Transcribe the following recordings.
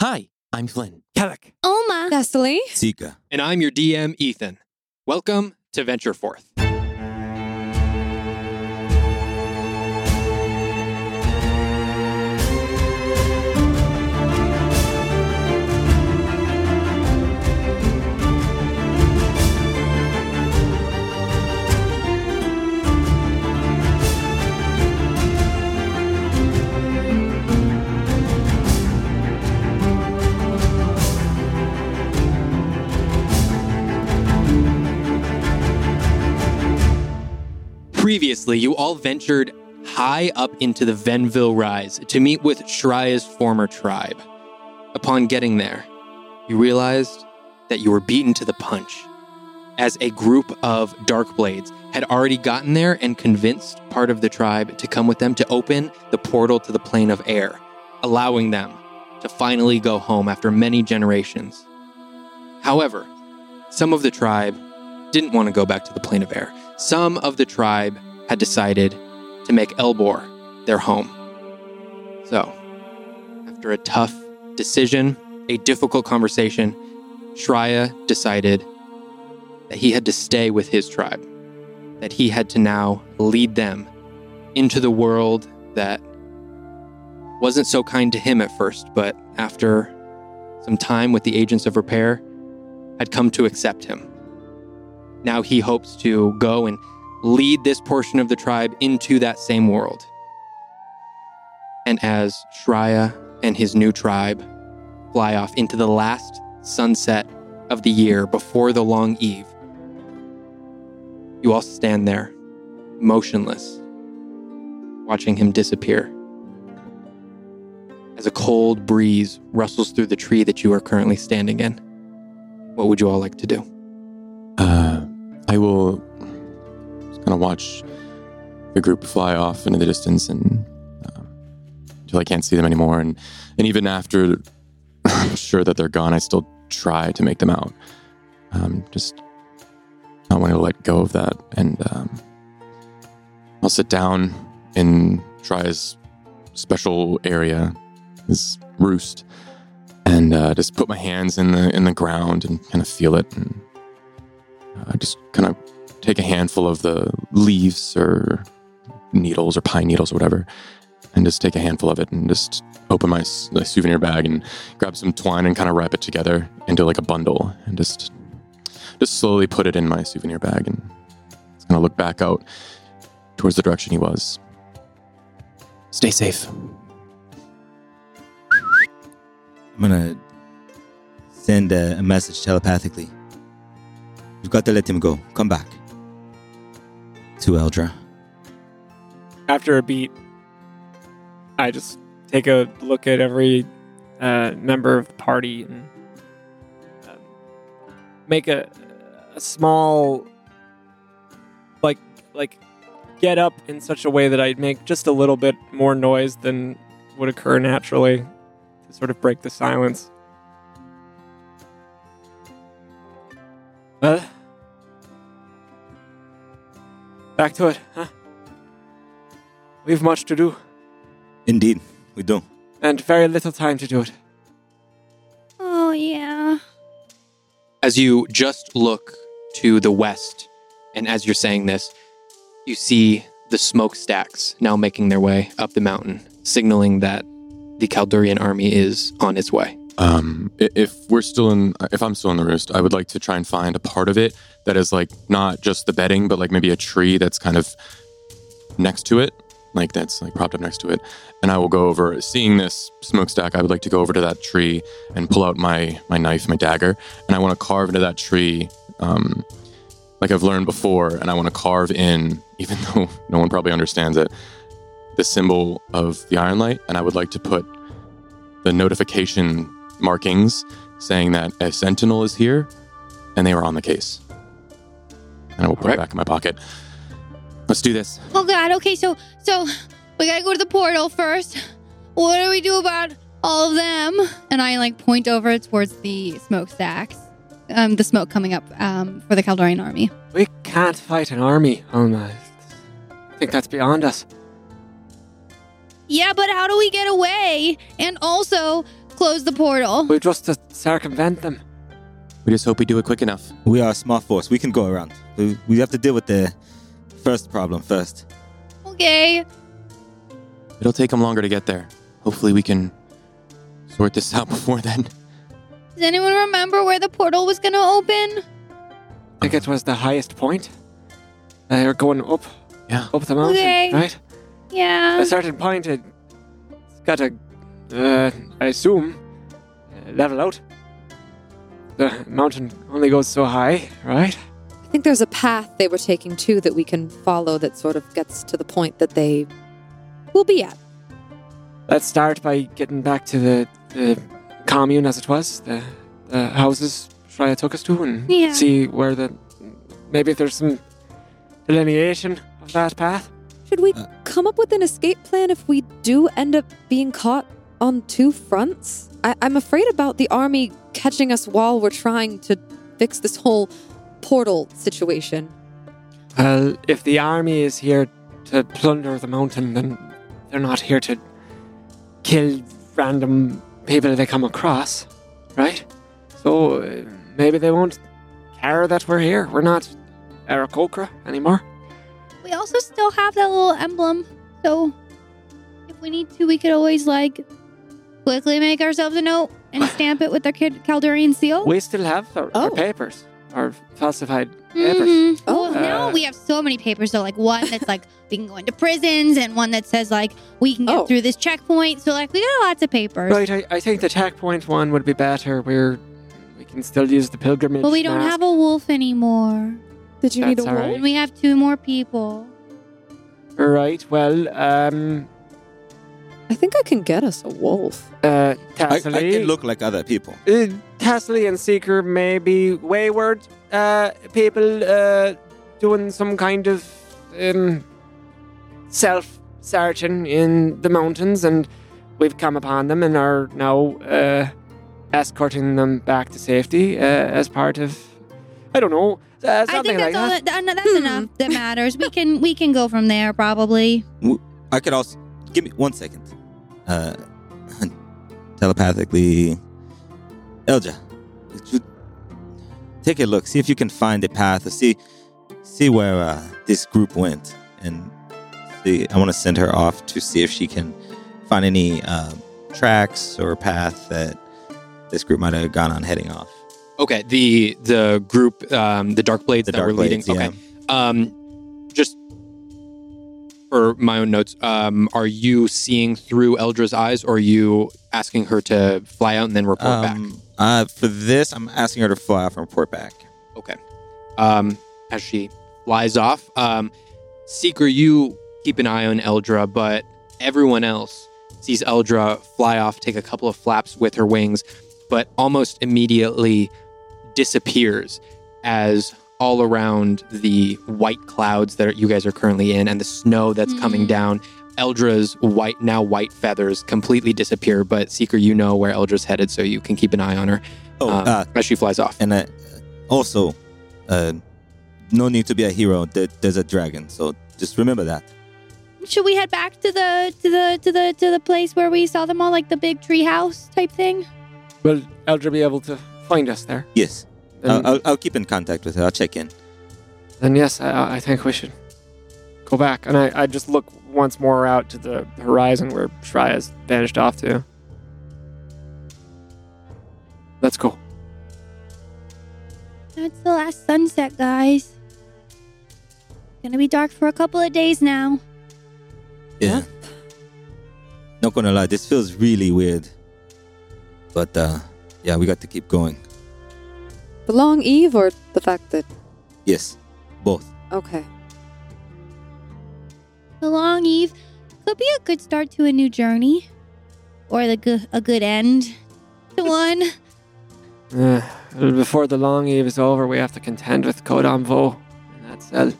Hi, I'm Flynn. Kellic. Oma. Thessaly. Seeker. And I'm your DM, Ethan. Welcome to Venture Forth. Previously, you all ventured high up into the Venville Rise to meet with Shriya's former tribe. Upon getting there, you realized that you were beaten to the punch, as a group of Darkblades had already gotten there and convinced part of the tribe to come with them to open the portal to the plane of air, allowing them to finally go home after many generations. However, some of the tribe didn't want to go back to the plane of air. Some of the tribe had decided to make Elbor their home. So, after a tough decision, a difficult conversation, Shriya decided that he had to stay with his tribe, that he had to now lead them into the world that wasn't so kind to him at first, but after some time with the agents of repair, had come to accept him. Now he hopes to go and lead this portion of the tribe into that same world. And as Shriya and his new tribe fly off into the last sunset of the year before the long eve, you all stand there, motionless, watching him disappear. As a cold breeze rustles through the tree that you are currently standing in, what would you all like to do? Uh, I will kind of watch the group fly off into the distance and until I can't see them anymore. And, and even after I'm sure that they're gone, I still try to make them out. Um, just not wanting to let go of that. And um, I'll sit down in Try's special area, his roost, and uh, just put my hands in the in the ground and kind of feel it and uh, just kind of take a handful of the leaves or needles or pine needles or whatever, and just take a handful of it and just open my, my souvenir bag and grab some twine and kind of wrap it together into like a bundle and just just slowly put it in my souvenir bag and just kind of look back out towards the direction he was. Stay safe. I'm gonna send a, a message telepathically. You've got to let him go. Come back. To Eldra. after a beat, I just take a look at every uh, member of the party and um, make a, a small, like, like, get up in such a way that I'd make just a little bit more noise than would occur naturally to sort of break the silence. Well, back to it, huh? We've much to do, Indeed, we do. and very little time to do it. Oh, yeah. As you just look to the west, and as you're saying this, you see the smokestacks now making their way up the mountain, signaling that the Caldurian army is on its way. Um, if we're still in, if I'm still in the roost, I would like to try and find a part of it that is like not just the bedding, but like maybe a tree that's kind of next to it, like that's like propped up next to it. And I will go over, seeing this smokestack, I would like to go over to that tree and pull out my my knife, my dagger, and I want to carve into that tree, um, like I've learned before, and I want to carve in, even though no one probably understands it, the symbol of the Iron Light, and I would like to put the notification markings saying that a sentinel is here and they were on the case. And I will put Alright. it back in my pocket. Let's do this. Oh God. Okay, so so we gotta go to the portal first. What do we do about all of them? And I like point over towards the smokestacks. Um, the smoke coming up um, for the Caldorian army. We can't fight an army, Alma. I think that's beyond us. Yeah, but how do we get away? And also, close the portal. We just to circumvent them. We just hope we do it quick enough. We are a small force. We can go around. We, we have to deal with the first problem first. Okay. It'll take them longer to get there. Hopefully, we can sort this out before then. Does anyone remember where the portal was gonna open? I think it was the highest point. Uh, They're going up, Yeah. up the mountain, Okay. right? Yeah. a certain point, it- it's got to, uh, I assume, uh, level out. The mountain only goes so high, right? I think there's a path they were taking too that we can follow that sort of gets to the point that they will be at. Let's start by getting back to the, the commune as it was, the, the houses Shreya took us to, and Yeah. see where the. Maybe if there's some delineation of that path. Should we Uh, come up with an escape plan if we do end up being caught on two fronts? I- I'm afraid about the army catching us while we're trying to fix this whole portal situation. Well, if the army is here to plunder the mountain, then they're not here to kill random people they come across, right? So uh, maybe they won't care that we're here. We're not Aarakocra anymore. We also still have that little emblem, so if we need to, we could always like quickly make ourselves a note and stamp it with the kid Caldurian seal. We still have our, our Oh. papers, our falsified papers. Mhm. Oh. Well, now Uh, we have so many papers. So like one that's like we can go into prisons, and one that says like we can get Oh. through this checkpoint. So like we got lots of papers. Right, I, I think the checkpoint one would be better. Where we can still use the pilgrimage. But we don't mask. have a wolf anymore, Did you need a wolf? right. and we have two more people. Right. Well, um, I think I can get us a wolf. uh, I, I Thessaly- can look like other people. uh, Thessaly and Seeker may be wayward uh, people uh, doing some kind of um, self searching in the mountains, and we've come upon them and are now uh, escorting them back to safety uh, as part of, I don't know, uh, I something think that's like all. that. That, that- that's Hmm. enough that matters. We can we can go from there probably. I could also give me one second. Uh, telepathically, Eldra, take a look. See if you can find a path. Or see, see where uh, this group went, and see. I want to send her off to see if she can find any uh, tracks or path that this group might have gone on heading off. Okay, the the group, um, the Dark Blades The that Dark were leading. Blades, yeah. Okay, um, just for my own notes, um, are you seeing through Eldra's eyes, or are you asking her to fly out and then report back? Um, uh, for this, I'm asking her to fly off and report back. Okay. Um, as she flies off, um, Seeker, you keep an eye on Eldra, but everyone else sees Eldra fly off, take a couple of flaps with her wings, but almost immediately disappears as all around the white clouds that you guys are currently in and the snow that's coming Mhm. down. Eldra's white, now white feathers completely disappear, but Seeker, you know where Eldra's headed, so you can keep an eye on her Oh, um, uh, as she flies off. and uh, also, uh, no need to be a hero. There's a dragon, so just remember that. Should we head back to the to the to the to the place where we saw them all, like the big tree house type thing? Will Eldra be able to find us there? Yes, Then, I'll, I'll, I'll keep in contact with her. I'll check in. then yes, I, I think we should go back. And I, I just look once more out to the horizon where Shreya's vanished off to. Let's go. That's the last sunset, guys. Gonna be dark for a couple of days now. Yeah. Not gonna lie, this feels really weird. But uh, yeah, we got to keep going. The long eve or the fact that. Yes, both. Okay. The long eve could be a good start to a new journey, or the good a good end to one. Uh, before the long eve is over, we have to contend with Kodam Vo in that cell.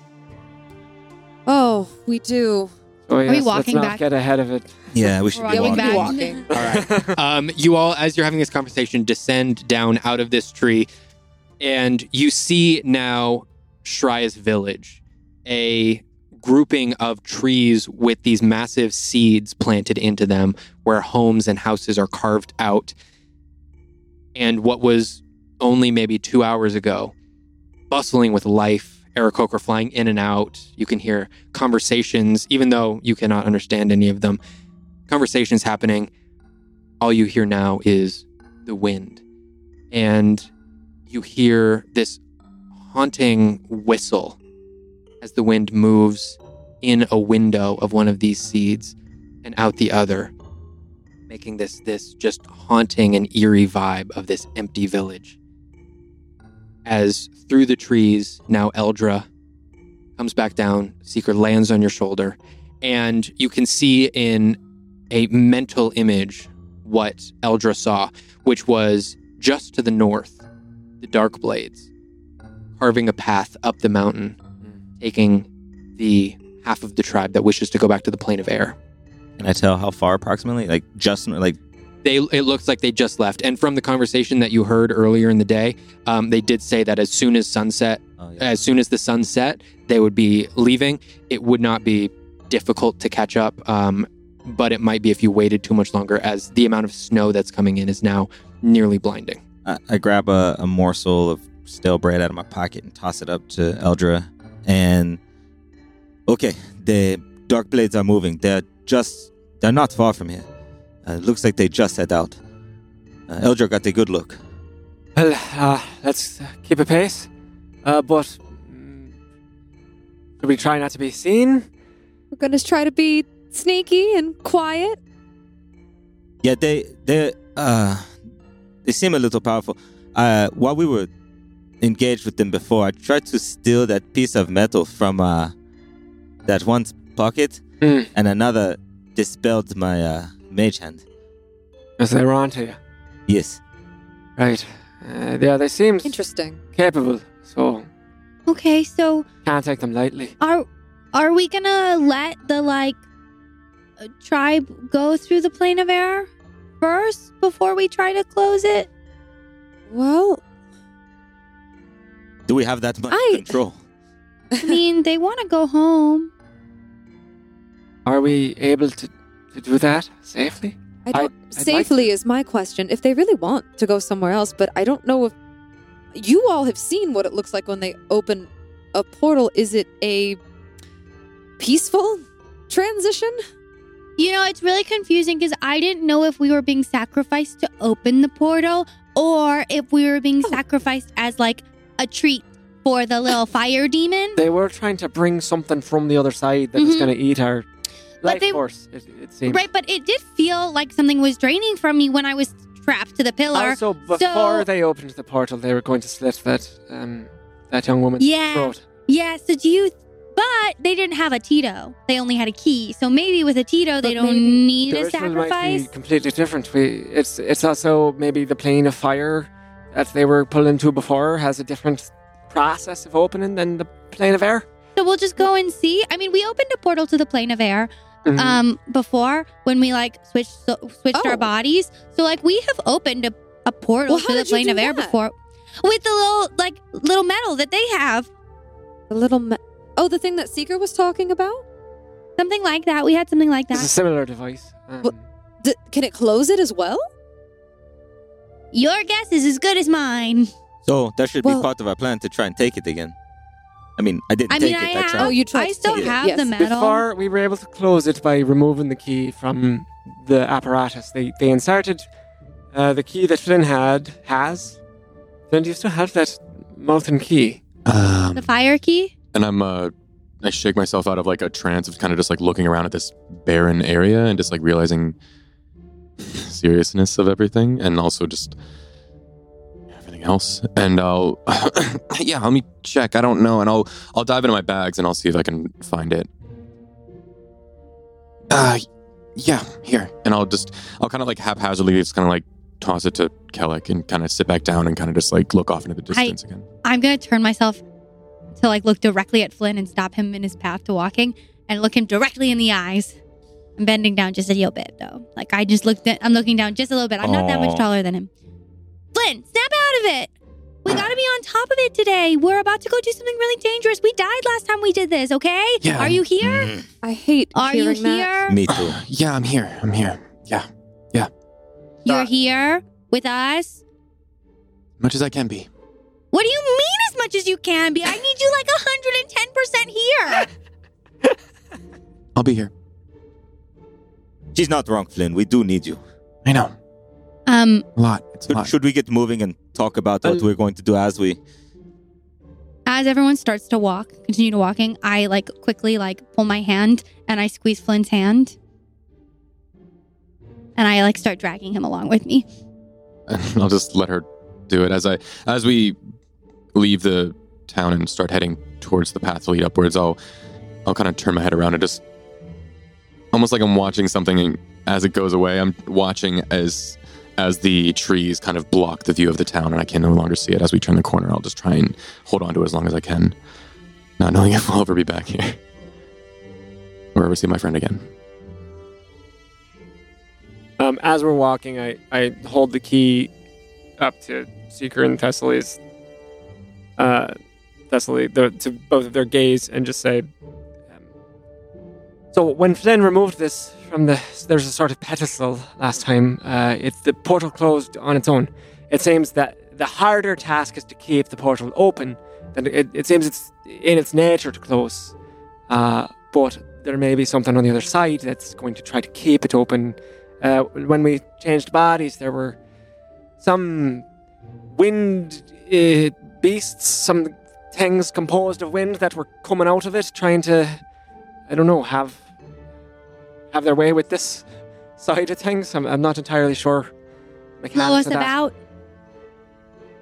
Oh, we do. So yes, walking let's not back? get ahead of it. Yeah, we should We're be walking walking. back. walking. um, you all, as you're having this conversation, descend down out of this tree, and you see now Shreya's village, a grouping of trees with these massive seeds planted into them, where homes and houses are carved out. and what was only maybe two hours ago, bustling with life. Aarakocra flying in and out. You can hear conversations, even though you cannot understand any of them. Conversations happening. All you hear now is the wind. And you hear this haunting whistle as the wind moves in a window of one of these seeds and out the other, making this this just haunting and eerie vibe of this empty village. As through the trees, now Eldra comes back down, Seeker lands on your shoulder, and you can see in a mental image what Eldra saw, which was just to the north, the Dark Blades, carving a path up the mountain, taking the half of the tribe that wishes to go back to the plane of air. Can I tell how far approximately? Like just like They, it looks like they just left. And from the conversation that you heard earlier in the day, um, they did say that as soon as sunset, oh yeah. as soon as the sun set, they would be leaving. It would not be difficult to catch up, um, but it might be if you waited too much longer, as the amount of snow that's coming in is now nearly blinding. I, I grab a, a morsel of stale bread out of my pocket and toss it up to Eldra. And okay, the dark blades are moving. They're just they're not far from here. Uh, it looks like they just set out. Uh, Eldra got a good look. Well, uh, let's uh, keep a pace. Uh, but mm, should we try not to be seen? We're gonna try to be sneaky and quiet. Yeah, they they uh they seem a little powerful. Uh, while we were engaged with them before, I tried to steal that piece of metal from uh that one's pocket, Hmm. and another dispelled my uh mage hand. As they were on to you. Yes. Right. Uh, yeah, they seem Interesting. capable, so Okay, so can't take them lightly. are are we gonna let the like uh, tribe go through the plane of air first before we try to close it? Well, Do we have that much I- control? I mean, they want to go home. Are we able to, to do that safely? I don't. I'd like safely is my question. If they really want to go somewhere else, but I don't know if you all have seen what it looks like when they open a portal. Is it a peaceful transition? You know, it's really confusing because I didn't know if we were being sacrificed to open the portal or if we were being Oh. sacrificed as like a treat for the little fire demon. They were trying to bring something from the other side that was Mhm. going to eat our life they- force. It, it seems. Right, but it did feel like something was draining from me when I was trapped to the pillar. Also, before So- they opened the portal, they were going to slit that um, that young woman's Yeah. throat. Yeah, so do you. But they didn't have a Tito. They only had a key. So maybe with a Tito, they don't maybe need the a ritual might sacrifice. be completely different. We, it's it's also maybe the plane of fire that they were pulling to before has a different process of opening than the plane of air. So we'll just go and see. I mean, we opened a portal to the plane of air Mhm. um before when we like switched so, switched Oh. our bodies. So like we have opened a, a portal Well, to the plane do of air before with the little like little metal that they have. The little. Me- oh, the thing that Seeker was talking about. Something like that. We had something like that. it's a similar device. Um, What- D- can it close it as well? Your guess is as good as mine. So that should Well- be part of our plan to try and take it again. I mean, I didn't I take mean, I it. I have. tried. Oh, you tried I to still take it. have Yes. the metal. Before we were able to close it by removing the key from the apparatus, they they inserted uh, the key that Flynn had has. Flynn, do you still have that molten key? Um, the fire key. And I'm uh I shake myself out of like a trance of kind of just like looking around at this barren area and just like realizing seriousness of everything and also just everything else. And I'll yeah, let me check. I don't know, and I'll I'll dive into my bags and I'll see if I can find it. Uh yeah, here. And I'll just I'll kind of like haphazardly just kind of like toss it to Kellic and kind of sit back down and kind of just like look off into the distance again. I'm gonna turn myself to like look directly at Flynn and stop him in his path to walking and look him directly in the eyes. I'm bending down just a little bit though. Like I just looked at I'm looking down just a little bit. I'm not that much taller than him. Flynn, snap out of it. We gotta be on top of it today. We're about to go do something really dangerous. We died last time we did this, okay? Yeah. Are you here? Mm, I hate Are you hearing that. here? me too. Yeah, I'm here. I'm here. Yeah. Yeah. You're here with us. Much as I can be. What do you mean as much as you can be? I need you like 110% here. I'll be here. She's not wrong, Flynn. We do need you. I know. Um, A lot. It's a Should, lot. should we get moving and talk about what I'll- we're going to do as we? as everyone starts to walk, continue to walking, I like quickly like pull my hand and I squeeze Flynn's hand. And I like start dragging him along with me. I'll just let her do it as I as we leave the town and start heading towards the path to lead upwards. I'll I'll kind of turn my head around and just almost like I'm watching something and as it goes away. I'm watching as as the trees kind of block the view of the town and I can no longer see it. As we turn the corner, I'll just try and hold on to it as long as I can, not knowing if I'll ever be back here or ever see my friend again. Um, as we're walking, I, I hold the key up to Seeker and Thessaly's, uh, Thessaly, the, to both of their gaze and just say, um, So when Flynn removed this from the, there's a sort of pedestal last time, uh, it, the portal closed on its own. It seems that the harder task is to keep the portal open. Then it, it seems it's in its nature to close. Uh, but there may be something on the other side that's going to try to keep it open uh, when we changed bodies, there were some wind uh, beasts, some things composed of wind that were coming out of it, trying to, I don't know, have have their way with this side of things. I'm, I'm not entirely sure. Blow mechanics us that. about.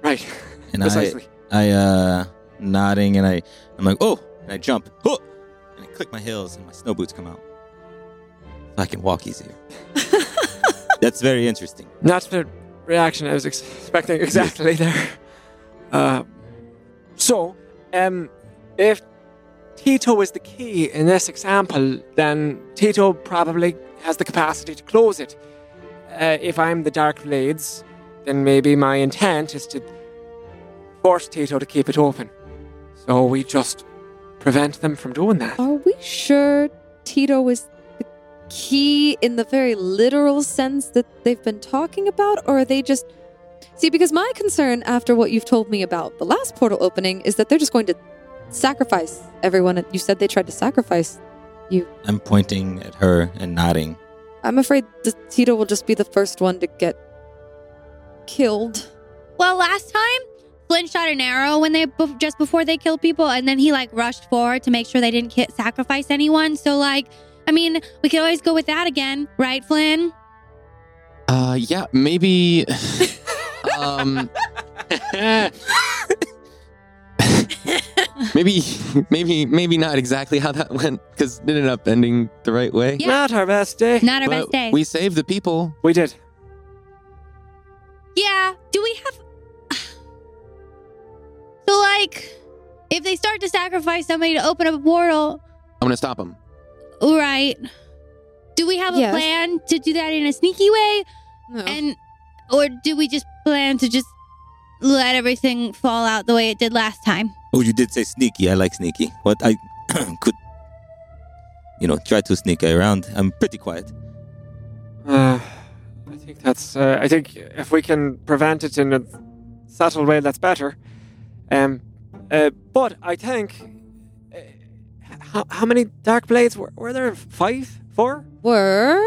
Right, And I, precisely. I uh nodding and I I'm like, oh, and I jump, oh, and I click my heels and my snow boots come out, so I can walk easier. That's very interesting. Not the reaction I was expecting exactly there. Uh, so, um, if Tito is the key in this example, then Tito probably has the capacity to close it. Uh, if I'm the Dark Blades, then maybe my intent is to force Tito to keep it open. So we just prevent them from doing that. Are we sure Tito is the key in the very literal sense that they've been talking about? Or are they just. See, because my concern after what you've told me about the last portal opening is that they're just going to sacrifice everyone. You said they tried to sacrifice. You. I'm pointing at her and nodding. I'm afraid the Tito will just be the first one to get killed. Well, last time, Flynn shot an arrow when they just before they killed people, and then he like rushed forward to make sure they didn't ki- sacrifice anyone. So, like, I mean, we could always go with that again, right, Flynn? Uh, yeah, maybe. um, maybe, maybe, maybe not exactly how that went because it ended up ending the right way. Yeah. Not our best day. Not our But best day. We saved the people. We did. yeah. Do we have? So, like, if they start to sacrifice somebody to open up a portal, I'm gonna stop them. right? Do we have a Yes. plan to do that in a sneaky way, No. and or do we just plan to just let everything fall out the way it did last time? Oh, you did say sneaky. I like sneaky. What I could, you know, try to sneak around. I'm pretty quiet. Uh, I think that's. Uh, I think if we can prevent it in a subtle way, that's better. Um, uh, but I think. Uh, how, how many dark blades were, were there? Five, four? Were?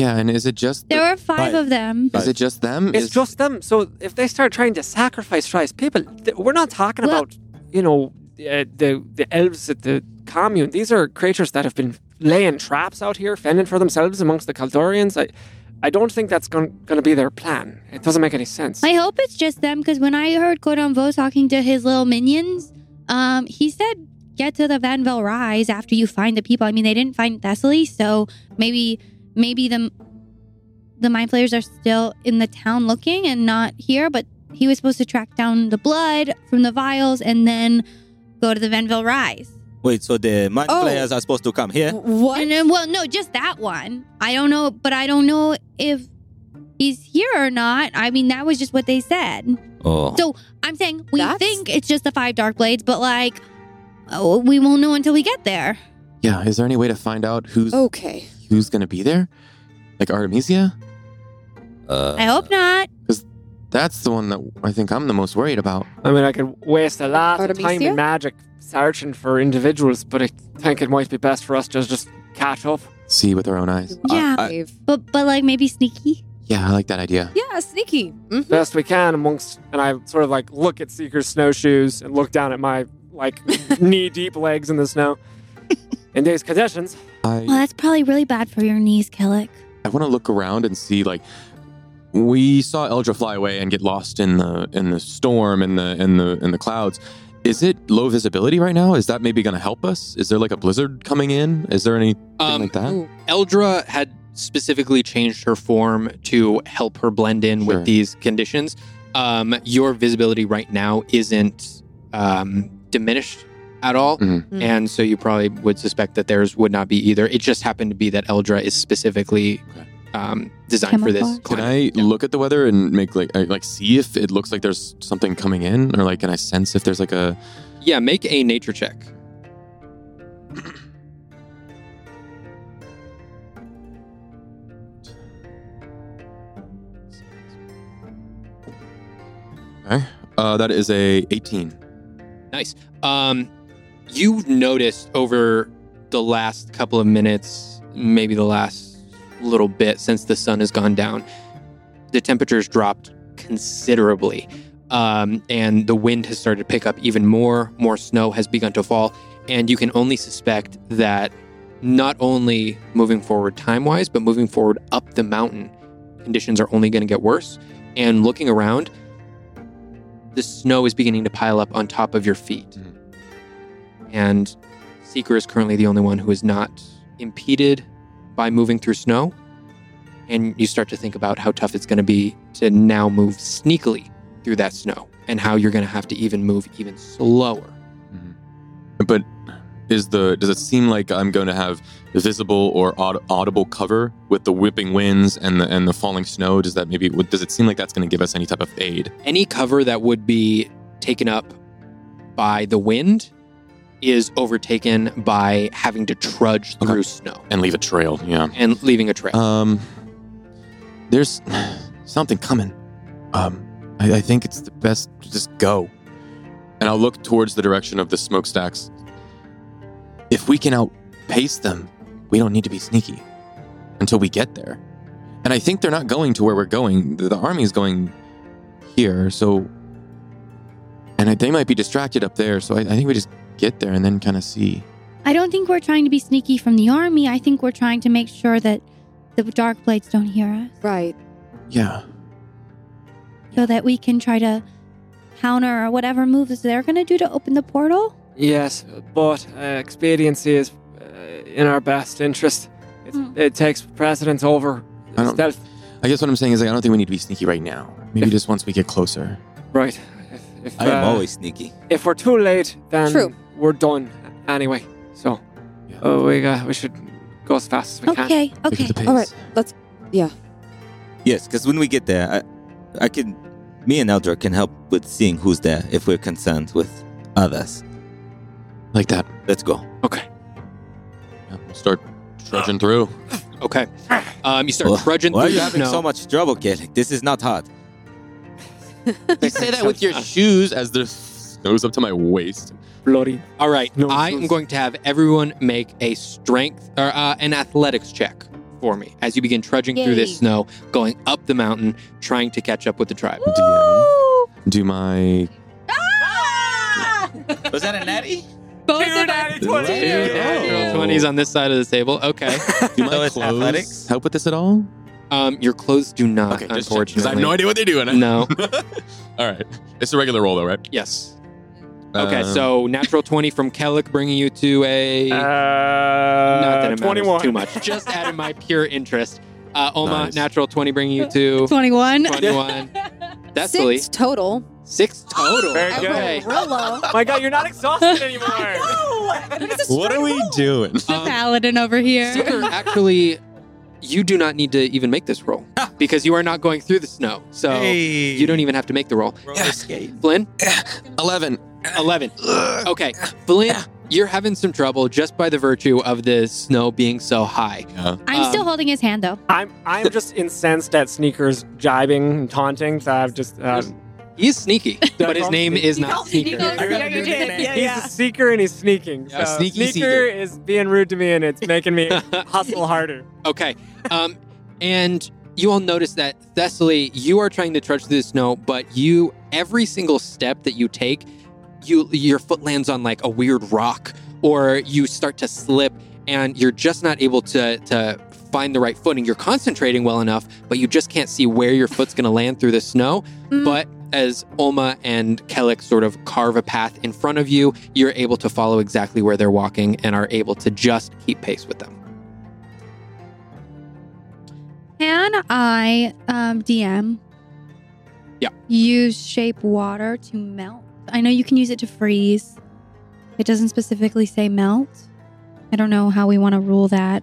Yeah, and is it just There were five, Five. of them. is it just them? It's Is- just them. So if they start trying to sacrifice Trice people, th- we're not talking Well- about you know uh, the the elves at the commune. These are creatures that have been laying traps out here, fending for themselves amongst the Kaldorians. I, I don't think that's going to be their plan. It doesn't make any sense. I hope it's just them because when I heard Cordon Vo talking to his little minions, um, he said get to the Vanville Rise after you find the people. I mean, they didn't find Thessaly, so maybe maybe the the mind players are still in the town looking and not here. But he was supposed to track down the blood from the vials and then go to the Venville Rise. Wait, so the mind Oh. players are supposed to come here? What? And then, well, no, just that one. I don't know, but I don't know if he's here or not. I mean, that was just what they said. Oh, So I'm saying we That's- think it's just the five dark blades, but like oh, we won't know until we get there. yeah. Is there any way to find out who's Okay. Who's gonna be there? Like Artemisia? uh, I hope not. Because that's the one that I think I'm the most worried about. I mean, I could waste a lot of time Artemisia? in magic searching for individuals, but I think it might be best for us to just catch up. See with our own eyes. Yeah. I- I- But but like maybe sneaky. yeah, I like that idea. yeah, sneaky. Mhm. best we can amongst and I sort of like look at Seeker's snowshoes and look down at my like knee deep legs in the snow. In these conditions, I Well, that's probably really bad for your knees, Kellic. I want to look around and see like we saw Eldra fly away and get lost in the in the storm and the in the in the clouds. Is it low visibility right now? Is that maybe going to help us? Is there like a blizzard coming in? Is there anything Um, like that? Eldra had specifically changed her form to help her blend in Sure. with these conditions. Um, your visibility right now isn't um, diminished at all. Mhm. Mm. And so you probably would suspect that theirs would not be either. It just happened to be that Eldra is specifically Okay. um, designed for this. Camouflage. Can climate. I Yeah. look at the weather and make like I, like see if it looks like there's something coming in, or like can I sense if there's like a Yeah, make a nature check. okay? Uh, that is a 18. Nice. Um, you've noticed over the last couple of minutes, maybe the last little bit since the sun has gone down, the temperature's dropped considerably. Um, and the wind has started to pick up even more. More snow has begun to fall. And you can only suspect that not only moving forward time wise, but moving forward up the mountain, conditions are only going to get worse. And looking around, the snow is beginning to pile up on top of your feet. Mhm. And Seeker is currently the only one who is not impeded by moving through snow. And you start to think about how tough it's going to be to now move sneakily through that snow and how you're going to have to even move even slower. Mm-hmm. But is the does it seem like I'm going to have visible or aud- audible cover with the whipping winds and the and the falling snow? Does that maybe does it seem like that's going to give us any type of aid? Any cover that would be taken up by the wind is overtaken by having to trudge Okay. through snow And leave a trail, yeah. and leaving a trail. Um, there's something coming. Um, I, I think it's the best to just go. And I'll look towards the direction of the smokestacks. If we can outpace them, we don't need to be sneaky until we get there. And I think they're not going to where we're going. The, the army is going here, so. And I, they might be distracted up there, so I, I think we just get there and then kind of see. I don't think we're trying to be sneaky from the army. I think we're trying to make sure that the dark blades don't hear us, Right. Yeah. so that we can try to counter or whatever moves they're going to do to open the portal. yes, but uh, expediency is uh, in our best interest. It, Hmm. it takes precedence over I don't- stealth. I guess what I'm saying is like I don't think we need to be sneaky right now. Maybe just once we get closer. Right. If, if, I am uh, always sneaky. if we're too late, then True. We're done anyway. So, Yeah. oh, we got, we should go as fast as we can. Okay, okay. All right. Let's. Yeah. Yes, because when we get there, I, I can, me and Eldra can help with seeing who's there if we're concerned with others. Like that. Let's go. okay. Yeah, we'll start trudging through. Okay. Um, you start Well, trudging Why are through you the having snow. so much trouble, Kelly? This is not hard. You say that with your shoes as the snow's up to my waist. Bloody. All right, No, I am going to have everyone make a strength or uh, an athletics check for me as you begin trudging through this snow, going up the mountain, trying to catch up with the tribe. DM. Do my Was that a natty? Both Two of us. natty Two twenties. twenties on this side of the table. Okay. do my So clothes athletics? help with this at all? Um, your clothes do not, because unfortunately. I have no idea what they're doing. No. all right, it's a regular roll though, right? Yes. Okay, Um, so natural 20 from Kellic, bringing you to a. Uh, not that it 21. too much. Just out of my pure interest. Uh, Oma, Nice. natural 20, bringing you to 21. 21. That's the Six total. Six total. Very good. Okay. rolled real. My God, you're not exhausted anymore. what are we doing? The Um, paladin over here. Seeker, actually, you do not need to even make this roll because you are not going through the snow. So hey. you don't even have to make the roll. roller skate. Flynn, Eleven. 11. Okay. Flynn, you're having some trouble just by the virtue of the snow being so high. Yeah. I'm still Um, holding his hand though. I'm I'm just incensed at sneakers jibing and taunting. So I've just uh, He's sneaky, but his name is not Sneaker. he's a seeker and he's sneaking. Yeah, so sneaky sneaker seeker. is being rude to me and it's making me hustle harder. Okay. Um, and you all notice that Thessaly, you are trying to trudge through the snow, but you every single step that you take, you your foot lands on like a weird rock, or you start to slip, and you're just not able to to find the right footing. You're concentrating well enough, but you just can't see where your foot's going to land through the snow. Mm. But as Olma and Kellic sort of carve a path in front of you, you're able to follow exactly where they're walking and are able to just keep pace with them. Can I um, DM? Yeah. Use shape water to melt. I know you can use it to freeze. It doesn't specifically say melt. I don't know how we want to rule that.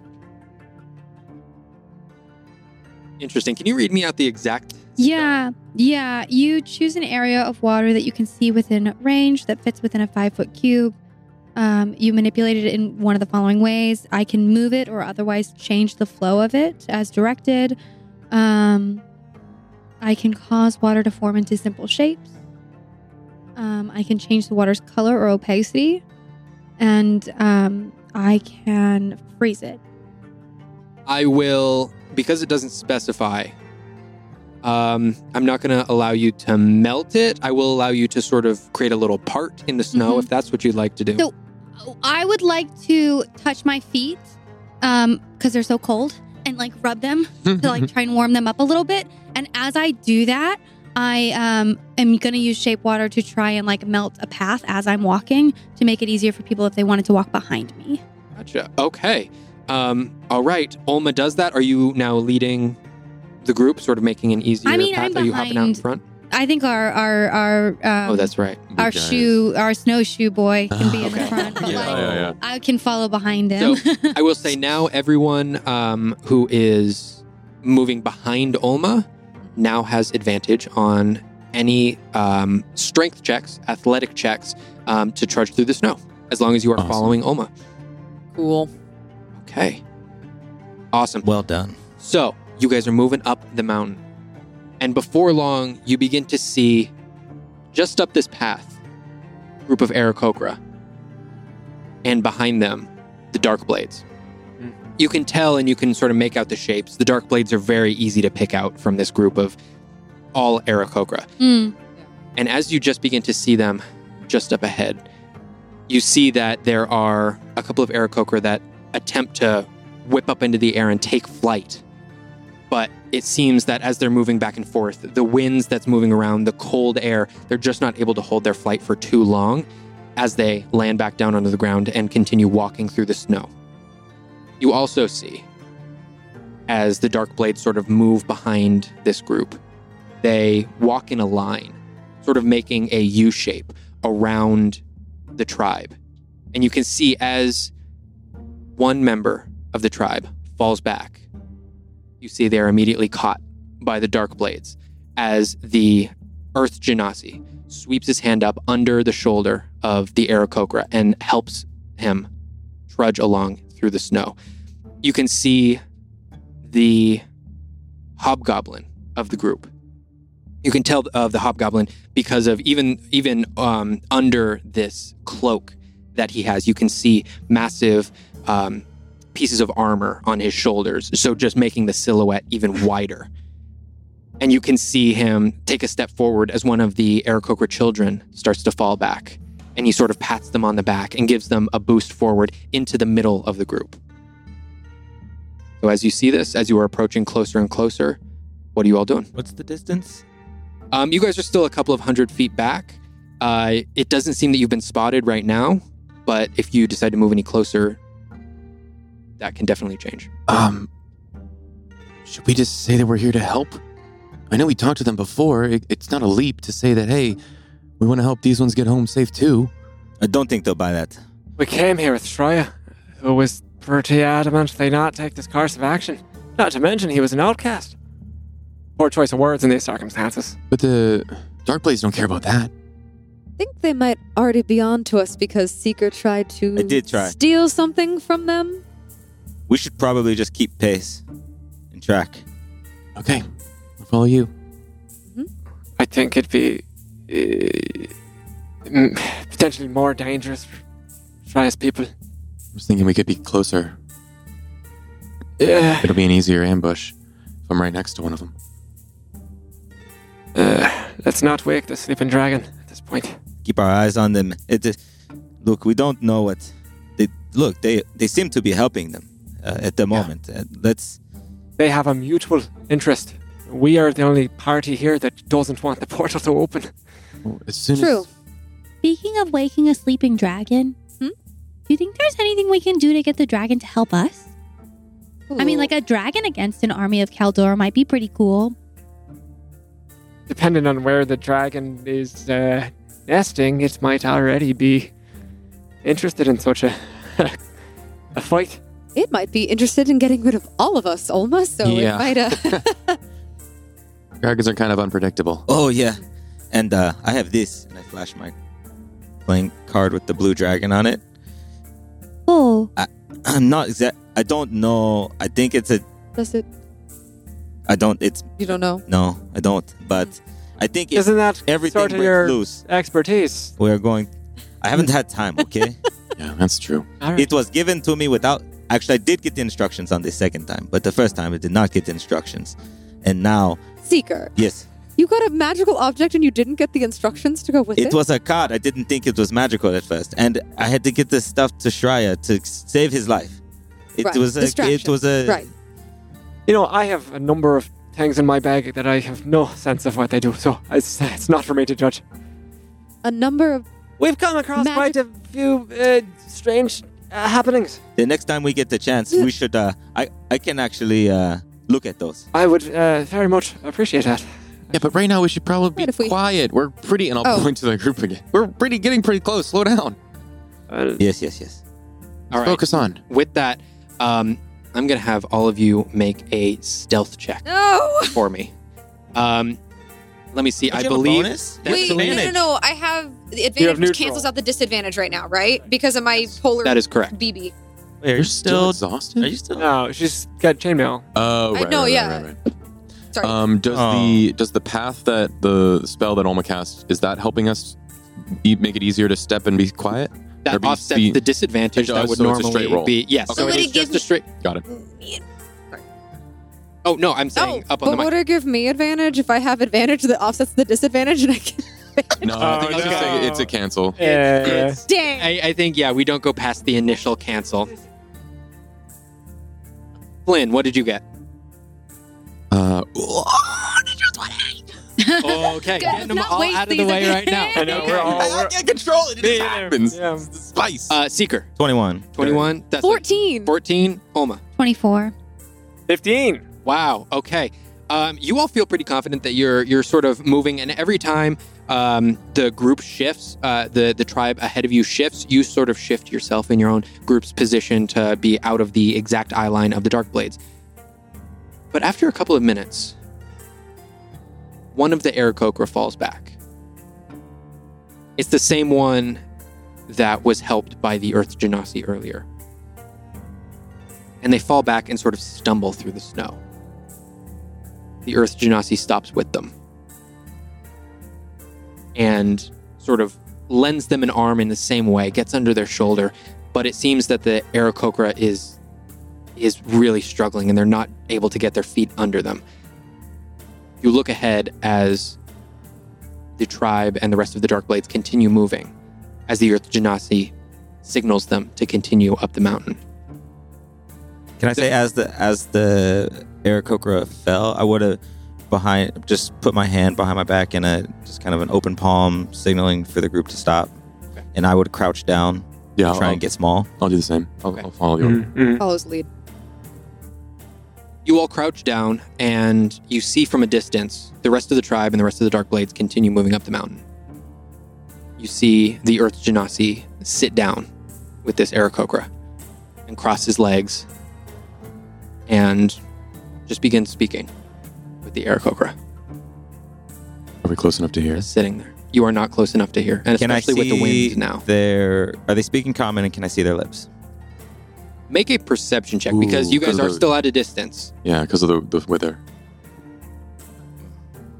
Interesting. Can you read me out the exact? Yeah, yeah. You choose an area of water that you can see within range that fits within a five foot cube. Um, you manipulate it in one of the following ways. I can move it or otherwise change the flow of it as directed. Um, I can cause water to form into simple shapes. Um, I can change the water's color or opacity. And um, I can freeze it. I will because it doesn't specify. Um, I'm not going to allow you to melt it. I will allow you to sort of create a little part in the snow Mhm. if that's what you'd like to do. So- I would like to touch my feet um because they're so cold and like rub them to like try and warm them up a little bit. And as I do that, I um am gonna use shape water to try and like melt a path as I'm walking to make it easier for people if they wanted to walk behind me. Gotcha. Okay. Um, all right. Olma does that. Are you now leading the group, sort of making an easier I mean, path? I'm Are you hopping out in behind- front? I think our our our um, oh, that's right. our guys. shoe our snowshoe boy can be in the front, but Yeah. like yeah, yeah. I can follow behind him. I will say now, everyone um, who is moving behind Olma now has advantage on any um, strength checks, athletic checks um, to trudge through the snow, as long as you are Awesome. following Oma. Cool. Okay. Awesome. Well done. So you guys are moving up the mountain. And before long, you begin to see just up this path, group of Aarakocra. And behind them, the Dark Blades. You can tell and you can sort of make out the shapes. The Dark Blades are very easy to pick out from this group of all Aarakocra. Mm. And as you just begin to see them just up ahead, you see that there are a couple of Aarakocra that attempt to whip up into the air and take flight. But it seems that as they're moving back and forth, the winds that's moving around, the cold air, they're just not able to hold their flight for too long as they land back down onto the ground and continue walking through the snow. You also see, as the Dark Blades sort of move behind this group, they walk in a line, sort of making a U shape around the tribe. And you can see as one member of the tribe falls back, you see they're immediately caught by the Dark Blades as the Earth Genasi sweeps his hand up under the shoulder of the Aarakocra and helps him trudge along through the snow. You can see the hobgoblin of the group. You can tell of the hobgoblin because of even even um, under this cloak that he has, you can see massive um, pieces of armor on his shoulders. So just making the silhouette even wider. And you can see him take a step forward as one of the Aarakocra children starts to fall back. And he sort of pats them on the back and gives them a boost forward into the middle of the group. So as you see this, as you are approaching closer and closer, what are you all doing? What's the distance? Um, you guys are still a couple of hundred feet back. Uh, it doesn't seem that you've been spotted right now, but if you decide to move any closer, that can definitely change. Um, should we just say that we're here to help? I know we talked to them before. It, it's not a leap to say that, hey, we want to help these ones get home safe too. I don't think they'll buy that. We came here with Shreya, who was pretty adamant they not take this course of action. Not to mention he was an outcast. Poor choice of words in these circumstances. But the Dark Blades don't care about that. I think they might already be on to us because Seeker tried to I did try. steal something from them. We should probably just keep pace and track. Okay, I'll follow you. Mm-hmm. I think it'd be uh, potentially more dangerous for Shreya's people. I was thinking we could be closer. Yeah. It'll be an easier ambush if I'm right next to one of them. Uh, let's not wake the sleeping dragon at this point. Keep our eyes on them. It, uh, look, we don't know what they look. They they seem to be helping them uh, at the moment. Uh, let's. They have a mutual interest. We are the only party here that doesn't want the portal to open. Well, As soon True. as Speaking of waking a sleeping dragon, Hmm? do you think there's anything we can do to get the dragon to help us? I mean, like a dragon against an army of Caldor might be pretty cool. Depending on where the dragon is uh, nesting, it might already be interested in such a a fight. it might be interested in getting rid of all of us, Olma. So Yeah. it might. Uh, dragons are kind of unpredictable. Oh yeah, and uh, I have this, and I flash my playing card with the blue dragon on it. Oh, I'm not exact. I don't know. I think it's a. does it? I don't. It's You don't know. no. I don't. But I think Isn't that everything sort of breaks your loose, expertise? we're going. I haven't had time. Okay. Yeah, that's true. All right. It was given to me without. Actually, I did get the instructions on the second time, but the first time I did not get the instructions. And now, Seeker, yes, you got a magical object and you didn't get the instructions to go with it. it was a card. I didn't think it was magical at first, and I had to get this stuff to Shreya to save his life. It Right. was a. It Distraction. was a. right. You know, I have a number of things in my bag that I have no sense of what they do, so it's, it's not for me to judge. A number of We've come across Magic- quite a few uh, strange uh, happenings. The next time we get the chance, we should. Uh, I I can actually uh, look at those. I would uh, very much appreciate that. Yeah, but right now we should probably be Right, if we- quiet. We're pretty, and I'll Oh. point to the group again. We're pretty, getting pretty close. Slow down. Uh, Yes, yes, yes. All right. Focus on. With that, um, I'm going to have all of you make a stealth check no. for me. Um, let me see. Don't I you have a believe. bonus? That's Wait, no, no, advantage. no, no. I have the You advantage, have which neutral. cancels out the disadvantage right now, right? Because of my polar That is correct. BB. Wait, are You're still still? exhausted. Are you still? no, she's got chainmail. Oh, I right, know, right, yeah. right, right, right. Sorry. Um, does Oh. the does the path that the spell that Olma cast is that helping us e- make it easier to step and be quiet? That be- offsets be- the disadvantage It that would so it's a normally roll. be. Yes. Okay. So Would it it is give just a me- straight. Got it. Oh no, I'm saying up on but the mic. would it give me advantage if I have advantage that offsets the disadvantage and I can? No, I Oh, think it's, just a, it's a cancel. Yeah. It's- Dang. I, I think yeah, we don't go past the initial cancel. Flynn, what did you get? Uh, Okay, getting them not all waste out of the these way again. right now. I know, we're all- I can't control it. It just Yeah, happens. yeah. It's the spice. Uh, Seeker, Twenty-one. 21. That's 14. 14. Oma. 24. 15. Wow. Okay. Um, you all feel pretty confident that you're you're sort of moving, and every time um, the group shifts, uh, the the tribe ahead of you shifts, you sort of shift yourself in your own group's position to be out of the exact eye line of the dark blades. But after a couple of minutes, one of the Aarakocra falls back. It's the same one that was helped by the Earth Genasi earlier. And they fall back and sort of stumble through the snow. The Earth Genasi stops with them and sort of lends them an arm in the same way, gets under their shoulder, but it seems that the Aarakocra is is really struggling and they're not able to get their feet under them. You look ahead as the tribe and the rest of the Dark Blades continue moving, as the Earth Genasi signals them to continue up the mountain. Can I say as the as the Aarakocra fell, I would have behind just put my hand behind my back in a just kind of an open palm, signaling for the group to stop, Okay. and I would crouch down, yeah, try I'll, and get small. I'll do the same. I'll, Okay. I'll follow you. Mm-hmm. Follows lead. You all crouch down, and you see from a distance the rest of the tribe and the rest of the Dark Blades continue moving up the mountain. You see the Earth Genasi sit down with this Aarakocra and cross his legs and just begin speaking with the Aarakocra, Are we close enough to hear? just sitting there. you are not close enough to hear, and Can I especially with the see wind now. their? Are they speaking common? And can I see their lips? Make a perception check because you guys are the- still at a distance. Yeah, because of the, the weather.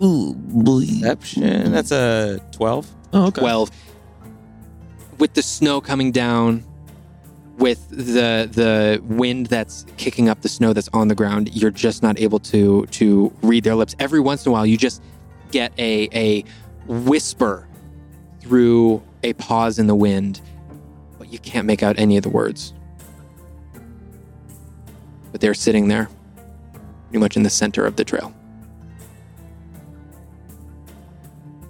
Ooh, perception. That's a twelve. Oh, okay. 12 with the snow coming down with the the wind that's kicking up the snow that's on the ground you're just not able to to read their lips every once in a while you just get a a whisper through a pause in the wind but you can't make out any of the words but they're sitting there pretty much in the center of the trail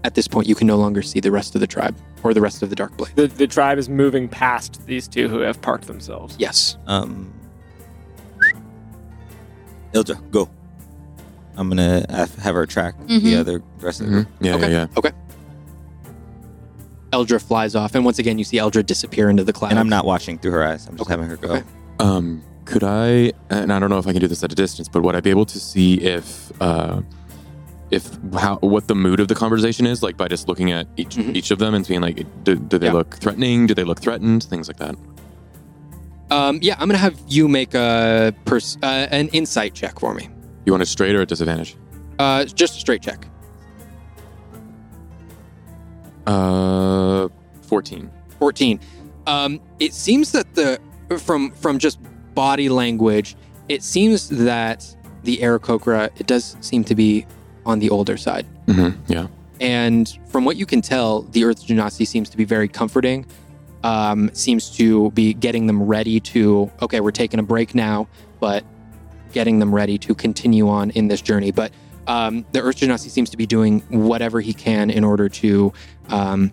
at this point you can no longer see the rest of the tribe or the rest of the dark blade The, the tribe is moving past these two who have parked themselves. yes Um, Ilja, go. I'm gonna have have her track the Mhm. other rest of the Mhm. group. Yeah, Okay. yeah, yeah. Eldra flies off, and once again, you see Eldra disappear into the clouds. And I'm not watching through her eyes. I'm just Okay, having her go. okay. Um, could I? And I don't know if I can do this at a distance, but would I be able to see if, uh, if how what the mood of the conversation is, like by just looking at each Mhm. each of them and seeing like, do, do they Yeah. look threatening? Do they look threatened? Things like that. Um, yeah, I'm gonna have you make a pers- uh, an insight check for me. You want it straight or at disadvantage? Uh, just a straight check. Uh, fourteen. 14. Um, it seems that the from from just body language, it seems that the Aarakocra it does seem to be on the older side. Mm-hmm. Yeah. And from what you can tell, the Earth Genasi seems to be very comforting. Um, seems to be getting them ready to, okay, we're taking a break now, but getting them ready to continue on in this journey. But um, the Earth Genasi seems to be doing whatever he can in order to um,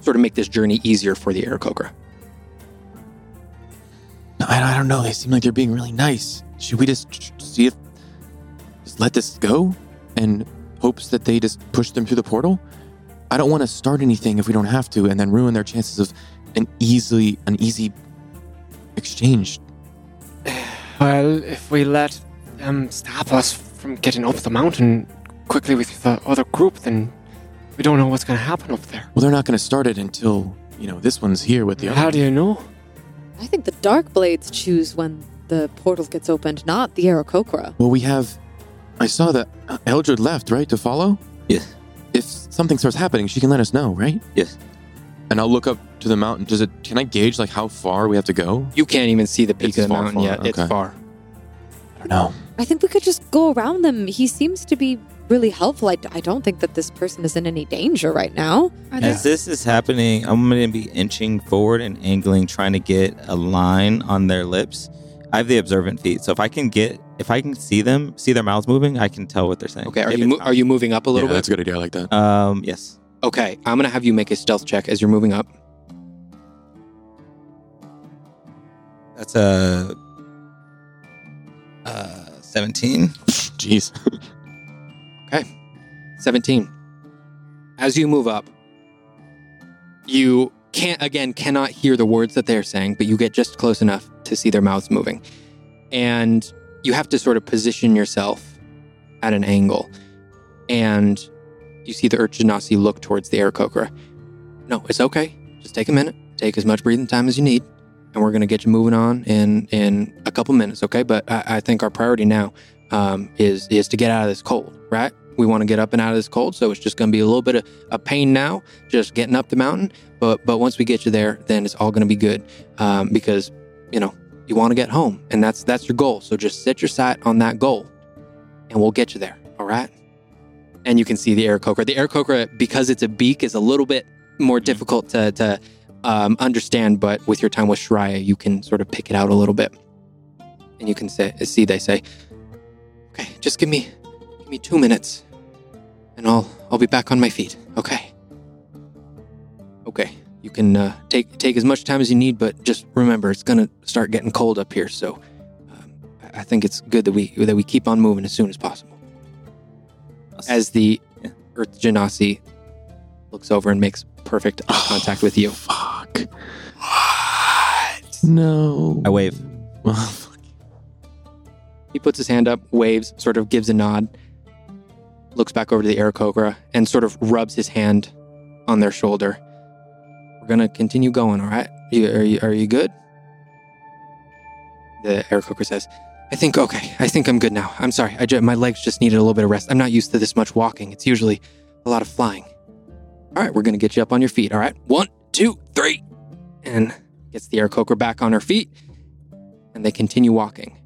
sort of make this journey easier for the Aarakocra. I, I don't know. They seem like they're being really nice. Should we just see if just let this go and hopes that they just push them through the portal? I don't want to start anything if we don't have to, and then ruin their chances of an easily an easy exchange. Well, if we let them stop us from getting up the mountain quickly with the other group, then we don't know what's going to happen up there. Well, they're not going to start it until you know this one's here with the other. How do you know? I think the Dark Blades choose when the portal gets opened, not the Aarakocra. Well, we have. I saw that Eldra left, right, to follow. Yes. If something starts happening, she can let us know, right? Yes. And I'll look up to the mountain. Does it? Can I gauge like how far we have to go? You can't even see the peak It's of the far, mountain far, yet. It's okay. far. I don't know. I think we could just go around them. He seems to be really helpful. I, I don't think that this person is in any danger right now. Are As this is happening, I'm going to be inching forward and angling, trying to get a line on their lips. I have the observant feat, so if I can get, if I can see them, see their mouths moving, I can tell what they're saying. Okay, are If you mo- are you moving up a little yeah, bit? that's a good idea. I like that. Um, yes. Okay, I'm gonna have you make a stealth check as you're moving up. That's a uh, 17. Jeez. 17. As you move up, you can't, again, cannot hear the words that they're saying, but you get just close enough to see their mouths moving. And you have to sort of position yourself at an angle. And you see the Earth Genasi look towards the Aarakocra. No, it's okay. Just take a minute. Take as much breathing time as you need. And we're going to get you moving on in, in a couple minutes, okay? But I, I think our priority now um, is, is to get out of this cold, right? We want to get up and out of this cold. So it's just going to be a little bit of a pain now, just getting up the mountain. But but once we get you there, then it's all going to be good um, because you know you want to get home, and that's that's your goal. So just set your sight on that goal, and we'll get you there. All right. And you can see the Aarakocra. The Aarakocra, because it's a beak, is a little bit more difficult to to um, understand. But with your time with Shreya, you can sort of pick it out a little bit, and you can say, see they say, "Okay, just give me give me two minutes." and I'll I'll be back on my feet. Okay. Okay. You can uh, take take as much time as you need, but just remember it's gonna start getting cold up here. So um, I I think it's good that we that we keep on moving as soon as possible. As the Yeah. Earth Genasi looks over and makes perfect eye contact with you. Fuck. What? No. I wave. He puts his hand up, waves, sort of gives a nod. Looks back over to the Aarakocra and sort of rubs his hand on their shoulder. We're gonna continue going, all right? You, are you are you good? The Aarakocra says, "I think okay. I think I'm good now. I'm sorry. I ju- my legs just needed a little bit of rest. I'm not used to this much walking. It's usually a lot of flying. All right, we're gonna get you up on your feet. All right, one, two, three, and gets the Aarakocra back on her feet, and they continue walking.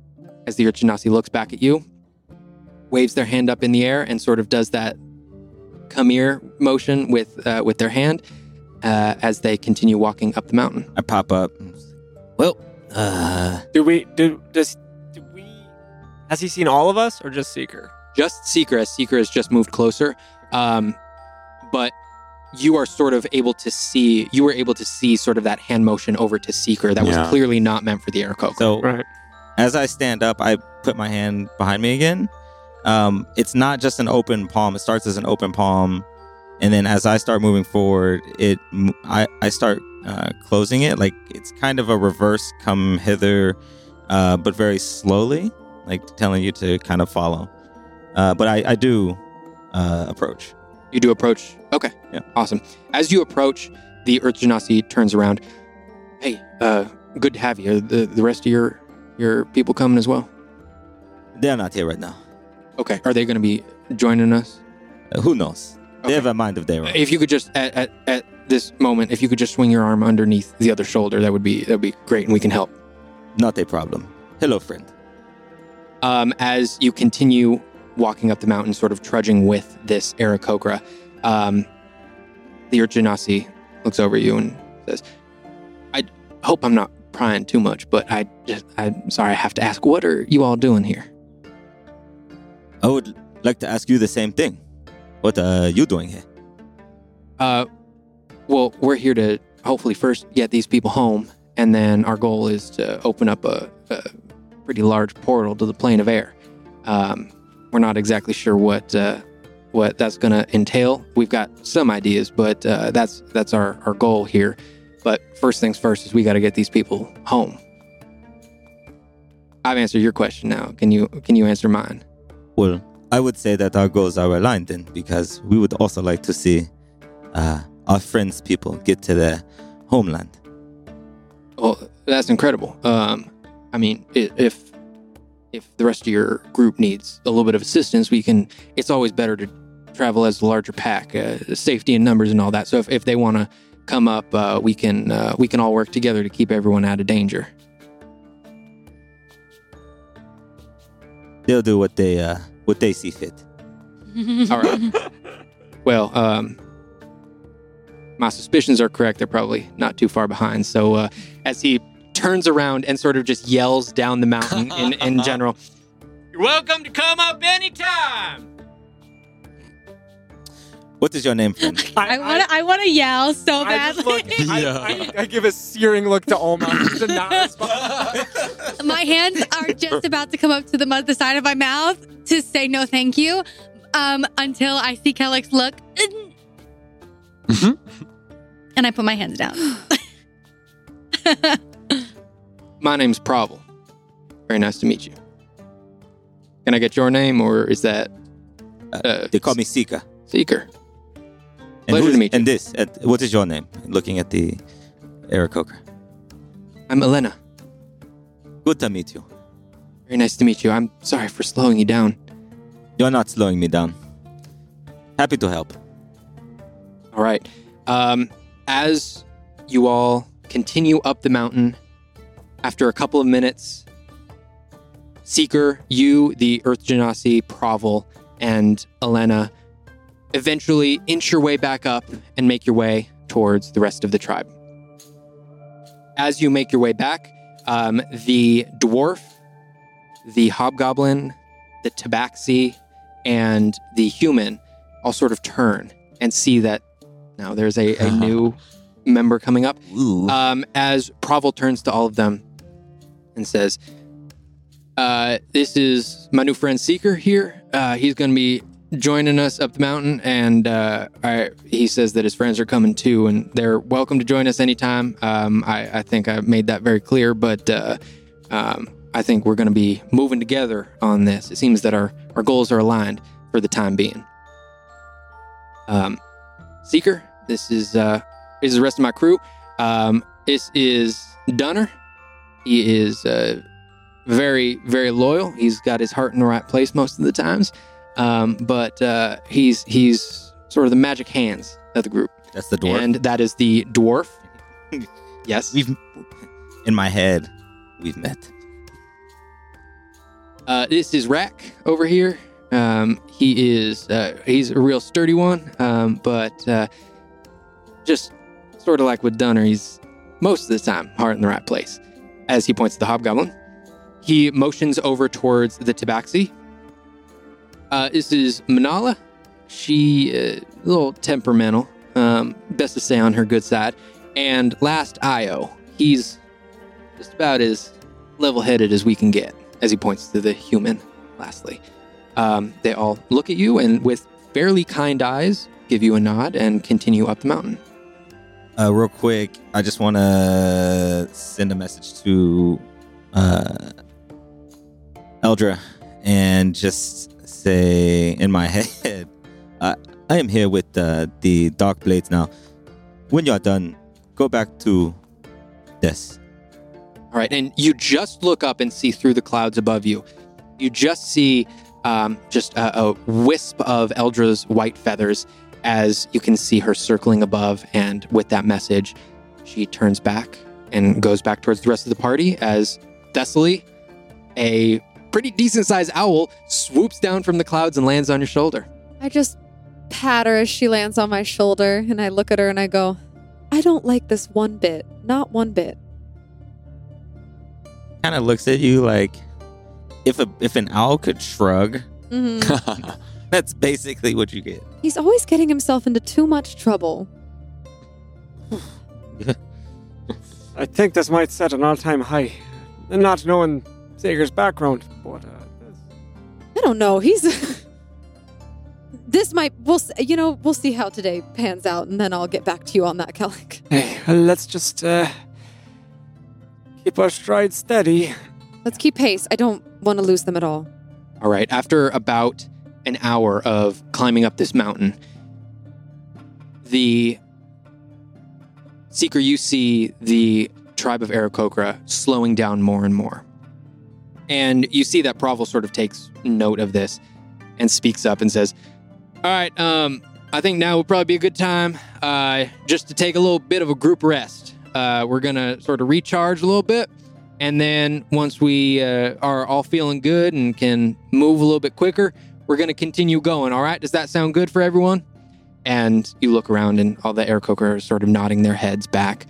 As the Earth Genasi looks back at you, waves their hand up in the air, and sort of does that come here motion with uh, with their hand uh, as they continue walking up the mountain. I pop up. Well, uh, Do we do does do we has he seen all of us or just Seeker? Just Seeker, as Seeker has just moved closer, um, but you are sort of able to see. You were able to see sort of that hand motion over to Seeker that Yeah. was clearly not meant for the Aarakocra. so Right. as I stand up, I put my hand behind me again. Um, it's not just an open palm. It starts as an open palm, and then as I start moving forward, it I I start uh, closing it. Like it's kind of a reverse come hither, uh, but very slowly, like telling you to kind of follow. Uh, but I I do uh, approach. You do approach. Okay. Yeah. Awesome. As you approach, the Earth Genasi turns around. Hey, uh, good to have you. The the rest of your your people coming as well? They're not here right now. Okay. Are they going to be joining us? Uh, who knows? They have a mind of their own. If you could just at, at at this moment, if you could just swing your arm underneath the other shoulder, that would be that would be great, and we can help. Not a problem. Hello, friend. um, as you continue walking up the mountain, sort of trudging with this Aarakocra, um, the Earth Genasi looks over you and says, I hope I'm not prying too much, but I just, I'm sorry, I have to ask, what are you all doing here? I would like to ask you the same thing. What are you doing here? Uh, well, we're here to hopefully first get these people home, and then our goal is to open up a, a pretty large portal to the plane of air. Um, we're not exactly sure what uh, what that's going to entail. We've got some ideas, but uh, that's that's our our goal here. But first things first is we got to get these people home. I've answered your question now. Can you can you answer mine? Well, I would say that our goals are aligned then, because we would also like to see uh, our friends' people get to their homeland. Well, that's incredible. Um, I mean, if if the rest of your group needs a little bit of assistance, we can. It's always better to travel as a larger pack, uh, safety and numbers and all that. So if, if they want to come up, uh, we can uh, we can all work together to keep everyone out of danger. They'll do what they uh, what they see fit. All right. well, um, my suspicions are correct. They're probably not too far behind. So uh, as he turns around and sort of just yells down the mountain in, in general, You're welcome to come up anytime. What is your name, friend? I want to. I want to yell so I badly. just look. I, I, I give a searing look to Olma to not respond. my hands are just about to come up to the, mo- the side of my mouth to say no thank you um, until I see Kellic's look. Mhm. and I put my hands down. My name's Provel. Very nice to meet you. Can I get your name, or is that uh, They call me Sika. Seeker? And Pleasure to meet you. And this, uh, what is your name? Looking at the Aarakocra. I'm Elena. Good to meet you. Very nice to meet you. I'm sorry for slowing you down. You're not slowing me down. Happy to help. All right. Um, as you all continue up the mountain, after a couple of minutes, Seeker, you, the Earth Genasi, Provel, and Elena eventually inch your way back up and make your way towards the rest of the tribe. As you make your way back, um, the dwarf, the hobgoblin, the tabaxi, and the human all sort of turn and see that now there's a, a new member coming up. Um, as Provel turns to all of them and says, uh, This is my new friend Seeker here. Uh, he's going to be joining us up the mountain, and uh, I, he says that his friends are coming too, and they're welcome to join us anytime. Um, I, I think I made that very clear, but uh, um, I think we're going to be moving together on this. It seems that our, our goals are aligned for the time being. Um, Seeker, this is uh, this is the rest of my crew. Um, this is Dunner. He is uh, very very loyal. He's got his heart in the right place most of the times. Um, but uh, he's he's sort of the magic hands of the group, That's the dwarf. and that is the dwarf. yes, we've in my head, we've met. Uh, this is Rack over here. Um, he is uh, he's a real sturdy one, um, but uh, just sort of like with Dunner, he's most of the time heart in the right place. As he points to the hobgoblin, he motions over towards the tabaxi. Uh, this is Manala. She uh, a little temperamental. Um, best to stay on her good side. And last Io, he's just about as level-headed as we can get as he points to the human, lastly. Um, they all look at you and, with fairly kind eyes, give you a nod and continue up the mountain. Uh, real quick, I just want to send a message to uh, Eldra and just say in my head, I, I am here with uh, the Dark Blades now. When you're done, go back to this. All right, and you just look up and see through the clouds above you. You just see um, just a, a wisp of Eldra's white feathers as you can see her circling above. And with that message, she turns back and goes back towards the rest of the party as Thessaly, a pretty decent sized owl, swoops down from the clouds and lands on your shoulder. I just pat her as she lands on my shoulder, and I look at her and I go, I don't like this one bit. Not one bit. Kind of looks at you like if a if an owl could shrug, hmm that's basically what you get. He's always getting himself into too much trouble. I think this might set an all-time high. And not knowing Seeker's background, but I don't know. He's. this might. We'll. You know. We'll see how today pans out, and then I'll get back to you on that, Kellic. hey, let's just uh, keep our stride steady. Let's keep pace. I don't want to lose them at all. All right, after about an hour of climbing up this mountain, the seeker you see the tribe of Aarakocra slowing down more and more. And you see that Provel sort of takes note of this and speaks up and says, All right, um, I think now would probably be a good time uh, just to take a little bit of a group rest. Uh, we're going to sort of recharge a little bit. And then once we uh, are all feeling good and can move a little bit quicker, we're going to continue going. All right. Does that sound good for everyone? And you look around and all the Aarakocra are sort of nodding their heads back.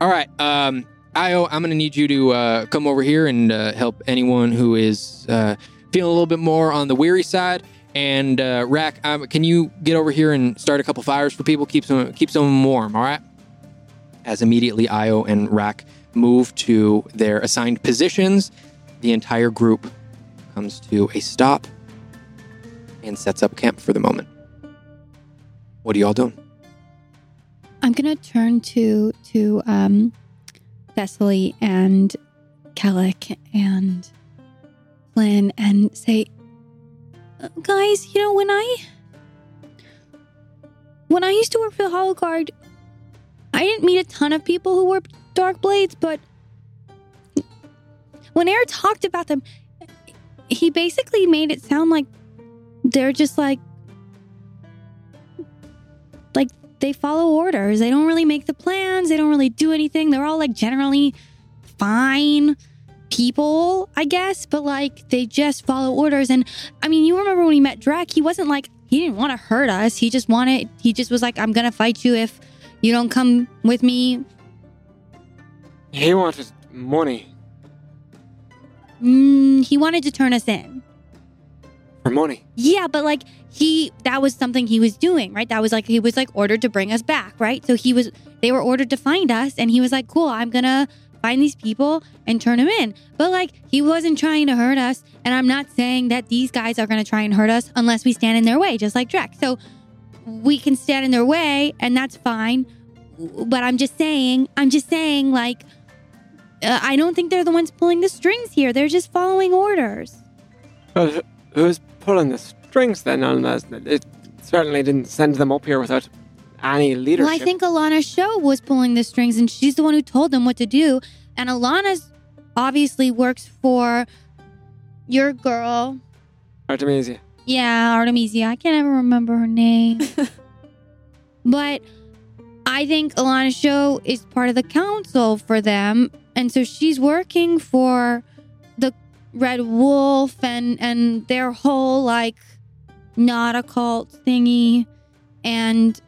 All right. Um, Io, I'm going to need you to uh, come over here and uh, help anyone who is uh, feeling a little bit more on the weary side. And uh, Rack, um, can you get over here and start a couple fires for people? Keep some, keep some warm. All right. As immediately Io and Rack move to their assigned positions, the entire group comes to a stop and sets up camp for the moment. What are y'all doing? I'm gonna turn to to um Thessaly and Kellic and Flynn and say, "Uh, guys, you know when I when I used to work for the Hollow Guard, I didn't meet a ton of people who wore dark blades, but when Air talked about them, he basically made it sound like they're just like they follow orders. They don't really make the plans. They don't really do anything. They're all like generally fine people, I guess, but like they just follow orders. And I mean, you remember when we met Drek, he wasn't like, he didn't want to hurt us. He just wanted, he just was like, I'm going to fight you if you don't come with me. He wanted money Mm, he wanted to turn us in. For money. Yeah, but like he that was something he was doing, right? That was like he was like ordered to bring us back, right? So he was they were ordered to find us and he was like, "Cool, I'm going to find these people and turn them in." But like he wasn't trying to hurt us, and I'm not saying that these guys are going to try and hurt us unless we stand in their way, just like Drek. So we can stand in their way and that's fine. But I'm just saying, I'm just saying like uh, I don't think they're the ones pulling the strings here. They're just following orders. Wh- who's pulling the strings then on this? It, certainly didn't send them up here without any leadership. Well, I think Alana's show was pulling the strings, and she's the one who told them what to do. And Alana's obviously works for your girl. Artemisia. Yeah, Artemisia. I can't ever remember her name. but I think Alana's show is part of the council for them. And so she's working for the Red Wolf and, and their whole, like, not a cult thingy. And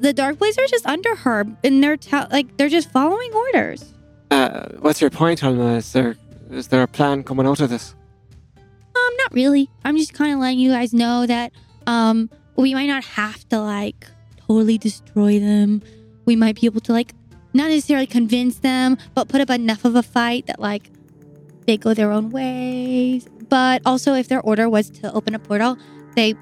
the Dark Blades are just under her. And they're, tell like, they're just following orders. Uh, what's your point, Alma? Is there is there a plan coming out of this? Um, not really. I'm just kind of letting you guys know that um we might not have to like totally destroy them. We might be able to like not necessarily convince them, but put up enough of a fight that like they go their own ways. But also, if their order was to open a portal, they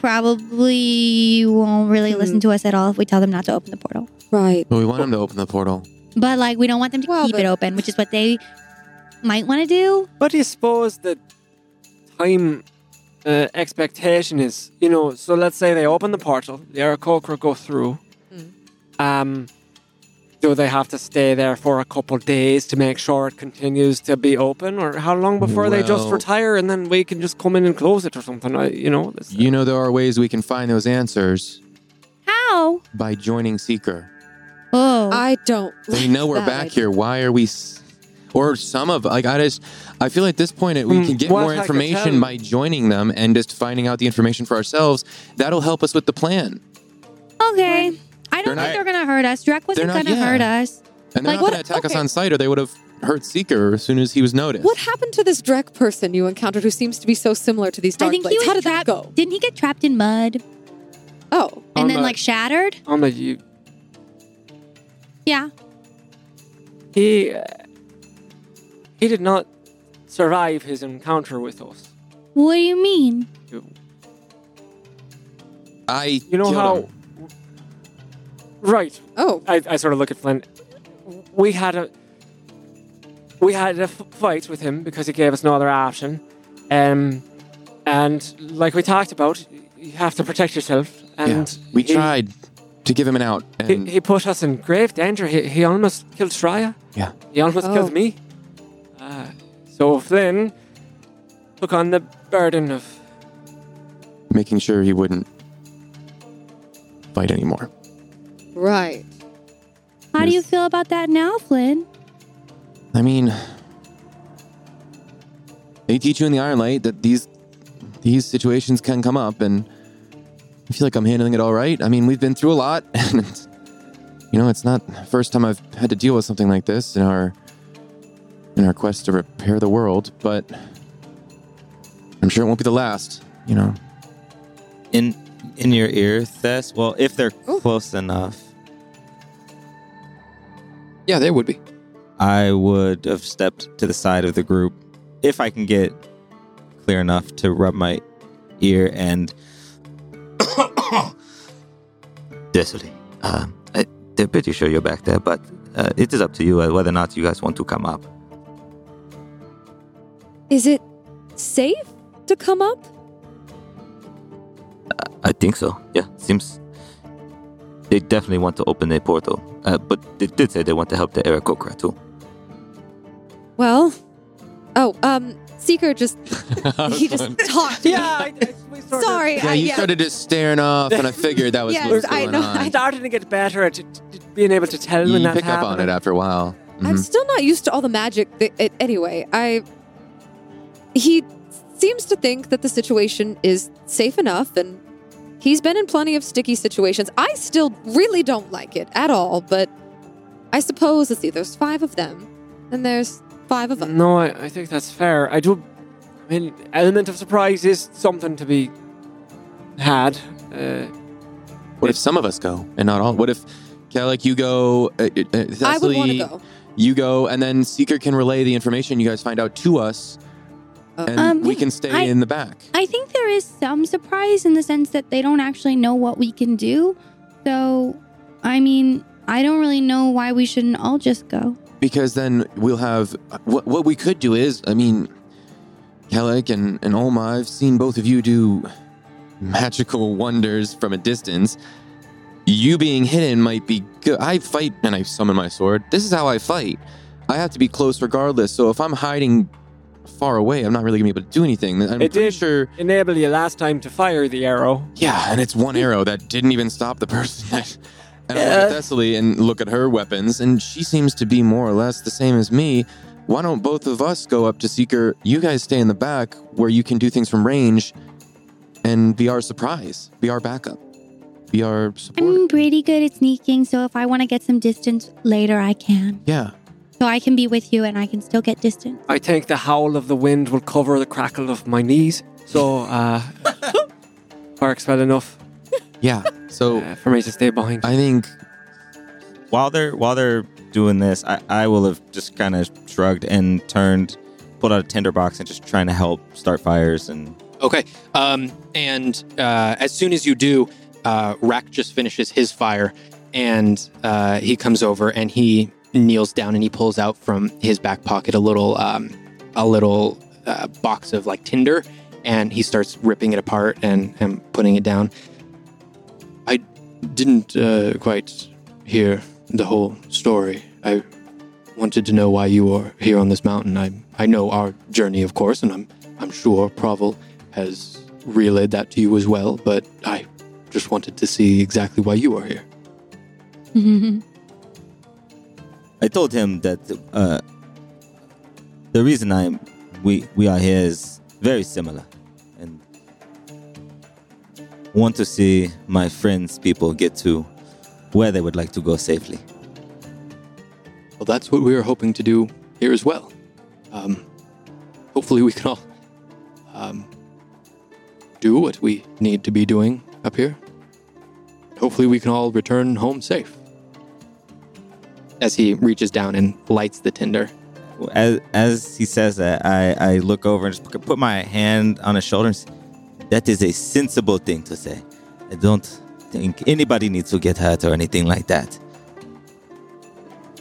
probably won't really listen to us at all if we tell them not to open the portal. Right. But we want them to open the portal. But like, we don't want them to Well, keep but- it open, which is what they might want to do. But do you suppose the time uh, expectation is? You know, so let's say they open the portal, the Aarakocra go through. Um, do they have to stay there for a couple days to make sure it continues to be open, or how long before they just retire and then we can just come in and close it or something? I, you know, this, You know, there are ways we can find those answers How? by joining Seeker. Oh, I don't. We know we're that back idea. here. Why are we? s- Or some of like I just I feel like at this point we Hmm, can get what more information by joining them and just finding out the information for ourselves. That'll help us with the plan. Okay. I don't They're think not- they're gonna hurt us. Drek wasn't They're not- gonna yeah. hurt us. And they're Like, not what- going to attack us okay. on sight, or they would have hurt Seeker as soon as he was noticed. What happened to this Drek person you encountered who seems to be so similar to these I dark think he blades? was How did trapped. that go? Didn't he get trapped in mud Oh, and On then the- like shattered? Alma, you, Yeah. he, uh, he did not survive his encounter with us. What do you mean? I You know killed how. him. Right. oh, I, I sort of look at Flynn. We had a we had a f- fight with him because he gave us no other option, um, and like we talked about, you have to protect yourself. And yeah. we he, tried to give him an out, He, and he put us in grave danger. He, he almost killed Shreya. yeah, He almost Oh. killed me. Uh, so Flynn took on the burden of making sure he wouldn't fight anymore. Right. How do you feel about that now, Flynn? I mean, they teach you in the Iron Light that these these situations can come up, and I feel like I'm handling it all right. I mean, we've been through a lot, and it's, you know, it's not the first time I've had to deal with something like this in our in our quest to repair the world. But I'm sure it won't be the last. You know, In in your ear, Thess. Well, if they're Ooh. close enough, Yeah, they would be. I would have stepped to the side of the group if I can get clear enough to rub my ear and. Désolé. Uh, I, they're pretty sure you're back there, but uh, it is up to you uh, whether or not you guys want to come up. Is it safe to come up? I think so. Yeah, seems they definitely want to open a portal. Uh, but they did say they want to help the Aarakocra too. Well, oh, um, Seeker just he just talked. yeah. I, I, we sort Sorry, yeah, I, you yeah. started just staring off, and I figured that was Yes, what was I going know. on. starting to get better at t- t- being able to tell when you that's pick up on it after a while. I'm Mhm. still not used to all the magic. That, it, anyway, I he seems to think that the situation is safe enough, and he's been in plenty of sticky situations. I still really don't like it at all, but I suppose let's see. There's five of them, and there's five of them. No, I, I think that's fair. I do. I mean, element of surprise is something to be had. Uh, What if some of us go and not all? What if, Kellic, you go, uh, uh, I would want to go. you go, and then Seeker can relay the information you guys find out to us, Uh, and Um, we can stay I- in the back. I think there is some surprise in the sense that they don't actually know what we can do. So, I mean, I don't really know why we shouldn't all just go. Because then we'll have, what, what we could do is, I mean, Kellic and, and Olma, I've seen both of you do magical wonders from a distance. You being hidden might be good. I fight and I summon my sword. This is how I fight. I have to be close regardless. So if I'm hiding far away, I'm not really gonna be able to do anything. I'm It pretty did. sure. Enable you last time to fire the arrow. Yeah, and it's one arrow that didn't even stop the person that. And I look Yeah. at Thessaly and look at her weapons, and she seems to be more or less the same as me. Why don't both of us go up to Seeker? You guys stay in the back where you can do things from range and be our surprise, be our backup, be our support. I'm pretty good at sneaking, so if I want to get some distance later, I can. yeah. So I can be with you and I can still get distance. I think the howl of the wind will cover the crackle of my knees. So, uh, works well enough Yeah. So uh, for me to stay behind. I think while they're while they're doing this, I, I will have just kind of shrugged and turned, pulled out a tinderbox and just trying to help start fires and Okay. Um, and uh, as soon as you do, uh, Rack just finishes his fire, and uh, he comes over and he kneels down and he pulls out from his back pocket a little, um, a little uh, box of like tinder, and he starts ripping it apart and, and putting it down. I didn't uh, quite hear the whole story. I wanted to know why you are here on this mountain. I I know our journey, of course, and I'm I'm sure Provel has relayed that to you as well, but I just wanted to see exactly why you are here. I told him that uh, the reason I'm we we are here is very similar, and want to see my friends' people get to where they would like to go safely. Well, that's what we are hoping to do here as well. Um, hopefully, we can all um, do what we need to be doing up here. Hopefully, we can all return home safe. As he reaches down and lights the tinder. As as he says that, I I look over and just put my hand on his shoulder. And say, that is a sensible thing to say. I don't think anybody needs to get hurt or anything like that.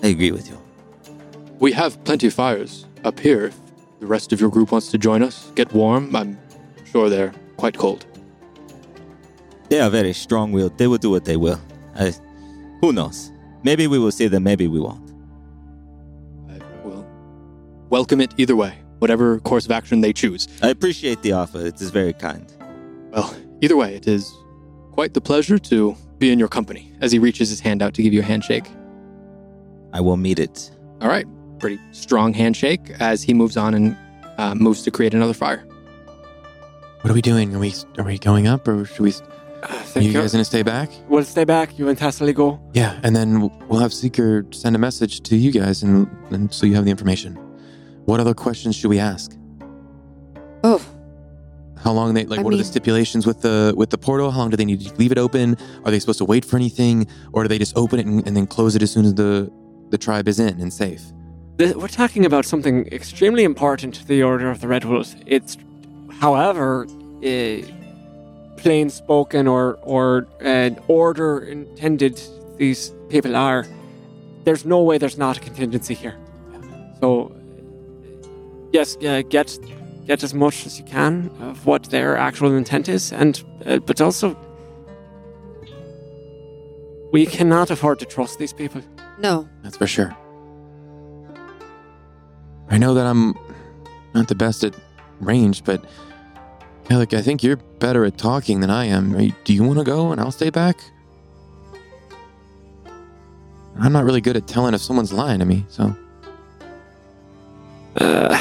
I agree with you. We have plenty of fires up here. If the rest of your group wants to join us, get warm. I'm sure they're quite cold. They are very strong-willed. They will do what they will. I, who knows? Maybe we will see them. Maybe we won't. I will welcome it either way, whatever course of action they choose. I appreciate the offer. It is very kind. Well, either way, it is quite the pleasure to be in your company. As he reaches his hand out to give you a handshake. I will meet it. All right, pretty strong handshake as he moves on and uh, moves to create another fire. what are we doing? Are we are we going up or should we? I Are you you guys gonna stay back? We'll stay back. You and Thessaly go. Yeah, and then we'll have Seeker send a message to you guys, and, and so you have the information. What other questions should we ask? Oh, How long they like? I what are the stipulations with the with the portal? How long do they need to leave it open? Are they supposed to wait for anything, or do they just open it and, and then close it as soon as the the tribe is in and safe? Th- We're talking about something extremely important to the Order of the Red Wolves. It's, however, uh, plain spoken or or an order intended these people are. There's no way there's not a contingency here. So, yes, uh, get get as much as you can of what their actual intent is, and uh, but also. We cannot afford to trust these people. no. That's for sure. I know that I'm not the best at range, but yeah, like I think you're better at talking than I am. You- do you want to go and I'll stay back? I'm not really good at telling if someone's lying to me, so Uh,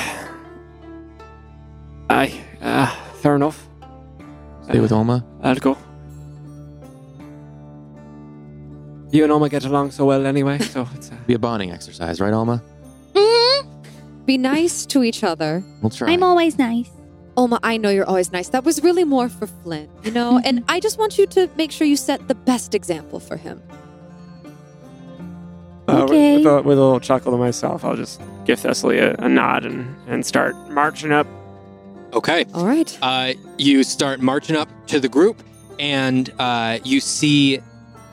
aye, uh, fair enough. stay with Alma. I'll go. You and Oma get along so well anyway, so it's uh, Be a bonding exercise, right, Alma? Be nice to each other. We'll try. I'm always nice. Oma, I know you're always nice. That was really more for Flint, you know? and I just want you to make sure you set the best example for him. uh, Okay. with, a, with a little chuckle to myself. I'll just give Thessaly a, a nod and, and start marching up. Okay. All right. Uh, you start marching up to the group, and uh, you see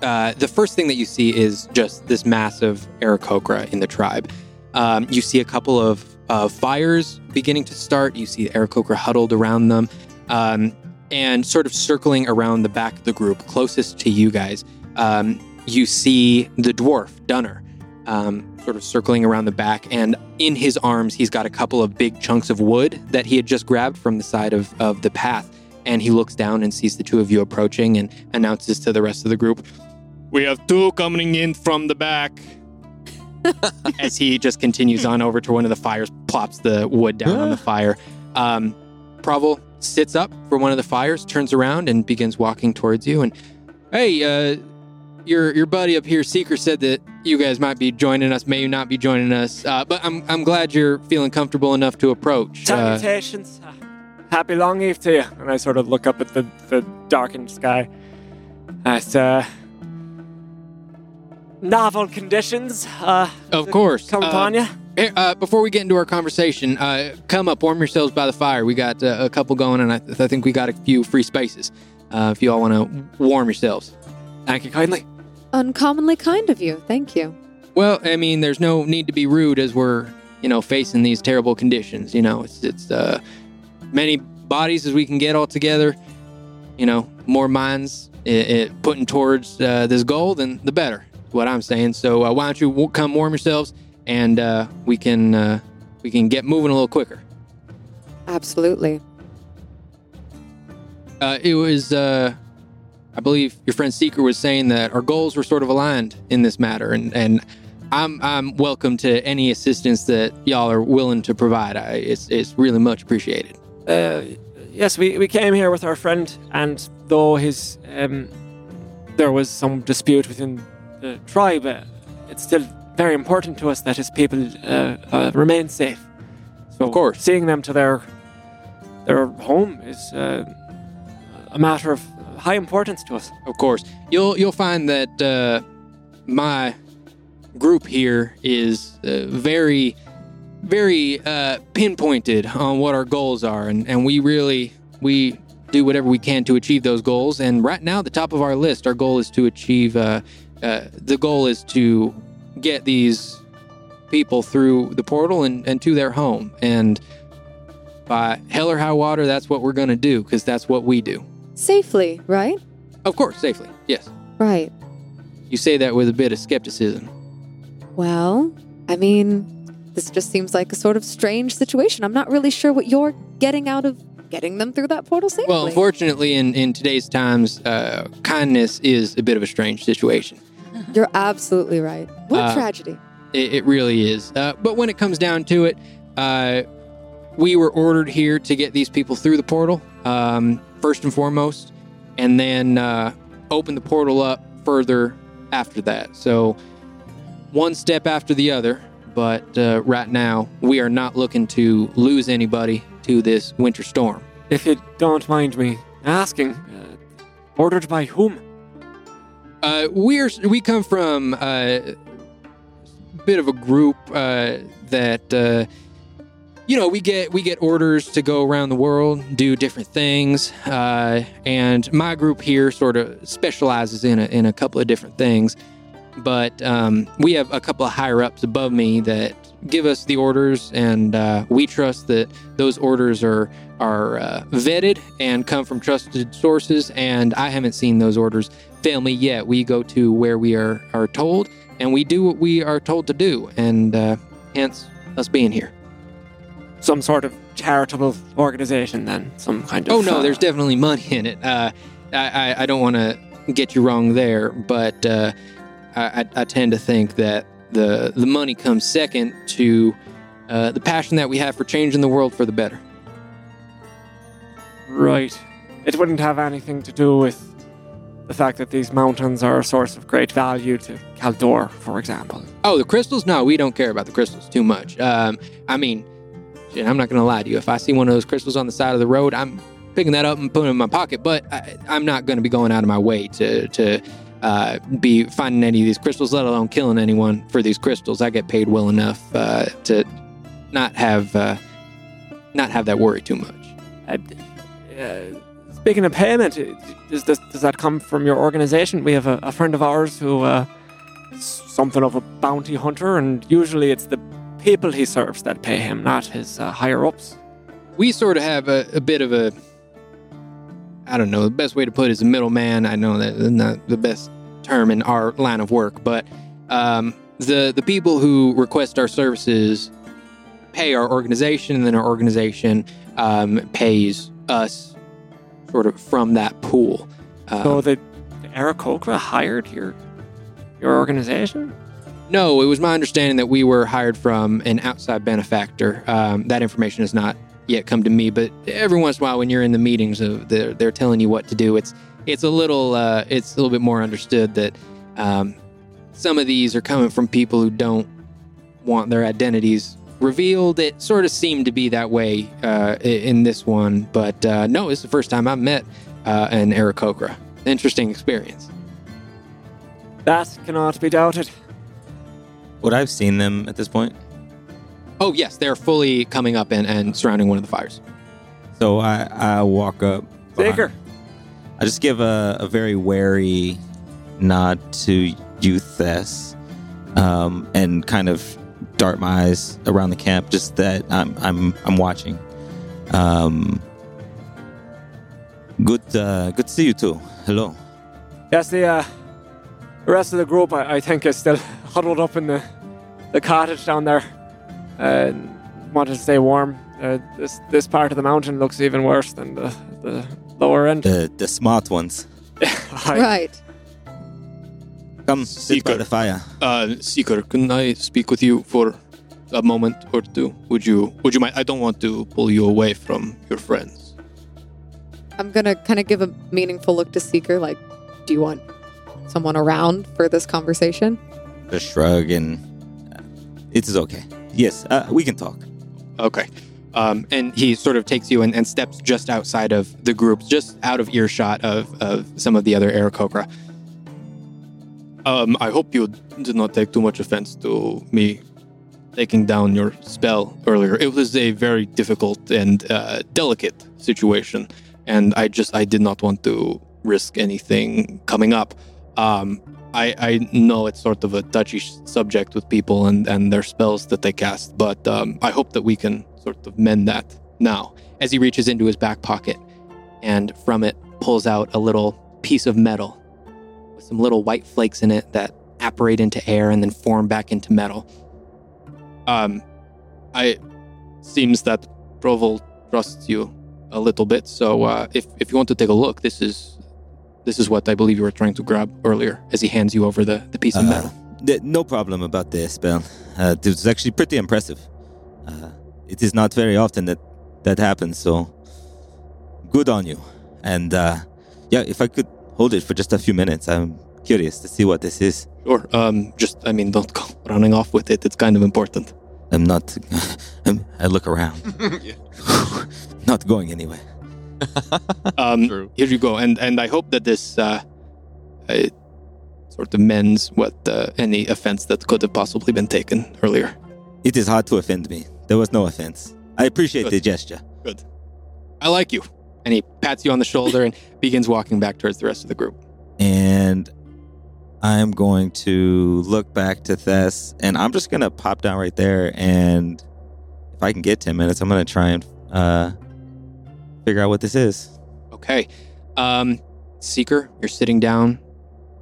uh, the first thing that you see is just this massive Aarakocra in the tribe. Um, you see a couple of uh, fires beginning to start. You see Aarakocra huddled around them. Um, and sort of circling around the back of the group, closest to you guys, um, you see the dwarf Dunner, um, sort of circling around the back, and in his arms he's got a couple of big chunks of wood that he had just grabbed from the side of, of the path. And he looks down and sees the two of you approaching and announces to the rest of the group, "We have two coming in from the back." As he just continues on over to one of the fires, plops the wood down on the fire. Um, Provel sits up for one of the fires, turns around, and begins walking towards you. And hey, uh, your your buddy up here, Seeker, said that you guys might be joining us, may you not be joining us. Uh, but I'm I'm glad you're feeling comfortable enough to approach. Uh, Salutations. Happy long eve to you. And I sort of look up at the, the darkened sky. At uh, novel conditions. Uh, of course. come Uh, upon you. Here, uh, before we get into our conversation, uh, come up, warm yourselves by the fire. We got uh, a couple going, and I, I think we got a few free spaces. Uh, if you all want to warm yourselves. Thank you kindly. Uncommonly kind of you. Thank you. Well, I mean, there's no need to be rude as we're, you know, facing these terrible conditions. You know, it's it's uh, many bodies as we can get all together. You know, more minds it, it putting towards uh, this goal, then the better. Is what I'm saying. So uh, why don't you w- come warm yourselves, and uh, we can uh, we can get moving a little quicker. Absolutely. Uh, it was, uh, I believe, your friend Seeker was saying that our goals were sort of aligned in this matter, and and I'm I'm welcome to any assistance that y'all are willing to provide. I, it's it's really much appreciated. Uh, yes, we, we came here with our friend, and though his um, there was some dispute within the tribe, uh, it's still very important to us that his people uh, uh, remain safe. So, Of course. seeing them to their their home is uh, a matter of high importance to us. Of course, you'll you'll find that uh, my group here is uh, very very uh, pinpointed on what our goals are, and and we really we do whatever we can to achieve those goals. And right now, at the top of our list, our goal is to achieve. Uh, uh, the goal is to get these people through the portal and, and to their home. And by hell or high water, that's what we're going to do because that's what we do. Safely, right? Of course, safely. Yes. Right. You say that with a bit of skepticism. Well, I mean, this just seems like a sort of strange situation. I'm not really sure what you're getting out of getting them through that portal safely. Well, unfortunately, in, in today's times, uh, kindness is a bit of a strange situation. You're absolutely right. What a Uh, tragedy. It, it really is. Uh, but when it comes down to it, uh, we were ordered here to get these people through the portal, um, first and foremost, and then uh, open the portal up further after that. So, one step after the other. But uh, right now, we are not looking to lose anybody to this winter storm. If you don't mind me asking, uh, ordered by whom? Uh, we're we come from uh, a bit of a group uh, that uh, you know we get we get orders to go around the world, do different things, uh, and my group here sort of specializes in a, in a couple of different things. But um, we have a couple of higher ups above me that give us the orders, and uh, we trust that those orders are are uh, vetted and come from trusted sources. And I haven't seen those orders fail me yet. We go to where we are are told, and we do what we are told to do, and uh, hence us being here. Some sort of charitable organization, then? Some kind of. Oh no, uh, there's definitely money in it. Uh, I, I I don't want to get you wrong there, but uh, I, I I tend to think that the the money comes second to uh, the passion that we have for changing the world for the better. Right. It wouldn't have anything to do with the fact that these mountains are a source of great value to Caldor, for example. Oh, the crystals? No, we don't care about the crystals too much. Um, I mean, shit, I'm not going to lie to you. If I see one of those crystals on the side of the road, I'm picking that up and putting it in my pocket. But I, I'm not going to be going out of my way to to uh, be finding any of these crystals, let alone killing anyone for these crystals. I get paid well enough uh, to not have uh, not have that worry too much. Uh, uh, speaking of payment, does, this, does that come from your organization? We have a, a friend of ours who uh, something of a bounty hunter, and usually it's the people he serves that pay him, not his uh, higher ups. we sort of have a, a bit of a I don't know, the best way to put it is a middleman. I know that is not the best term in our line of work, but um, the the people who request our services pay our organization, and then our organization um, pays us sort of from that pool. Um, So the, the hired your your organization? No, it was my understanding that we were hired from an outside benefactor. Um, that information has not yet come to me, but every once in a while, when you're in the meetings, of they're, they're telling you what to do. It's it's a little uh, it's a little bit more understood that um, some of these are coming from people who don't want their identities revealed. It sort of seemed to be that way uh, in this one, but uh, no, it's the first time I've met uh, an Aarakocra. Interesting experience. That cannot be doubted. Would I've seen them at this point? Oh yes, they're fully coming up and, and surrounding one of the fires. So I, I walk up. behind- Baker. I just give a, a very wary nod to Euthes, um, and kind of dart my eyes around the camp, just that I'm I'm I'm watching. Um, good uh, good to see you too. Hello. Yes, the uh, rest of the group, I, I think, is still huddled up in the the cottage down there. Uh, wanted to stay warm. Uh, this this part of the mountain looks even worse than the, the lower end. The the smart ones. I- Right. Come sit by Seeker. the fire. Uh, Seeker, can I speak with you for a moment or two? Would you Would you mind? I don't want to pull you away from your friends. I'm gonna kind of give a meaningful look to Seeker. Like, do you want someone around for this conversation? Just shrug and uh, it is okay. Yes, uh, we can talk. Okay. Um, and he sort of takes you and, and steps just outside of the group, just out of earshot of, of some of the other Aarakocra. Um, I hope you did not take too much offense to me taking down your spell earlier. It was a very difficult and uh, delicate situation, and I just I did not want to risk anything coming up. Um, I, I know it's sort of a touchy subject with people and, and their spells that they cast, but um, I hope that we can sort of mend that now. As he reaches into his back pocket and from it pulls out a little piece of metal with some little white flakes in it that apparate into air and then form back into metal. Um, I seems that Provol trusts you a little bit, so uh, if if you want to take a look, this is this is what I believe you were trying to grab earlier. As he hands you over the the piece of Uh, metal. th- no problem about the spell. Uh, it was actually pretty impressive. Uh, it is not very often that that happens, so good on you. And uh, yeah, if I could hold it for just a few minutes, I'm curious to see what this is. Sure. Um, just I mean, don't go running off with it. It's kind of important. I'm not. I'm, I look around. not going anywhere. Um, True. here you go, and and I hope that this uh, uh, sort of mends what uh, any offense that could have possibly been taken earlier. It is hard to offend me. There was no offense. I appreciate Good. the gesture. Good. I like you. And he pats you on the shoulder and begins walking back towards the rest of the group. and I'm going to look back to Thess, and I'm just gonna pop down right there, and if I can get ten minutes, I'm gonna try and uh, figure out what this is. Okay. Um, Seeker, you're sitting down,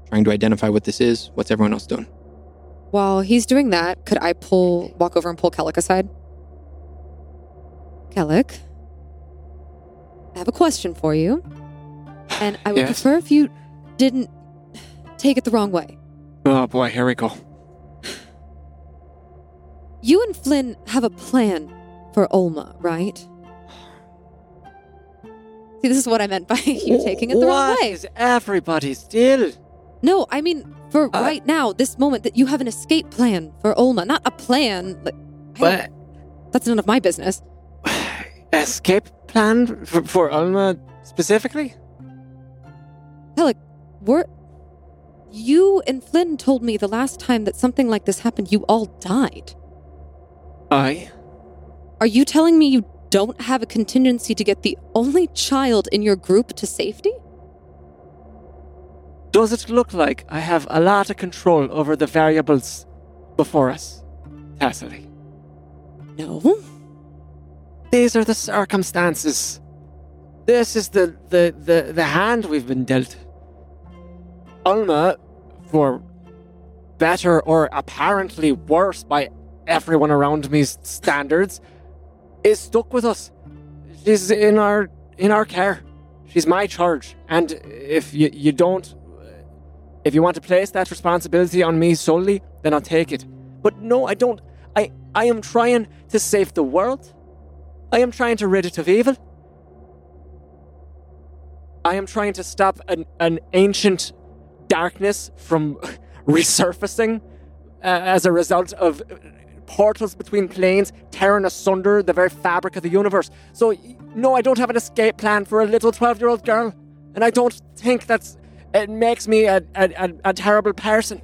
trying to identify what this is. What's everyone else doing? While he's doing that, could I pull, walk over and pull Kellic aside? Kellic, I have a question for you, and I would Yes? prefer if you didn't take it the wrong way. Oh boy, here we go. You and Flynn have a plan for Olma, right? See, this is what I meant by you taking it the wrong What way. is everybody's deal? No, I mean for Uh, right now, this moment that you have an escape plan for Olma, not a plan. Like, But that's none of my business. Escape plan for, for Alma specifically? We're you and Flynn told me the last time that something like this happened, you all died. I. Are you telling me you don't have a contingency to get the only child in your group to safety? Does it look like I have a lot of control over the variables before us? Tacitly. No. These are the circumstances. this is the, the, the, the hand we've been dealt. Ulma, for better or apparently worse by everyone around me's standards, is stuck with us. She's in our in our care. She's my charge. And if you, you don't if you want to place that responsibility on me solely, then I'll take it. But no, I don't. I, I am trying to save the world. I am trying to rid it of evil. I am trying to stop an, an ancient darkness from resurfacing uh, as a result of portals between planes tearing asunder the very fabric of the universe. So, no, I don't have an escape plan for a little 12 year old girl. And I don't think that's. It makes me a, a, a, a terrible person.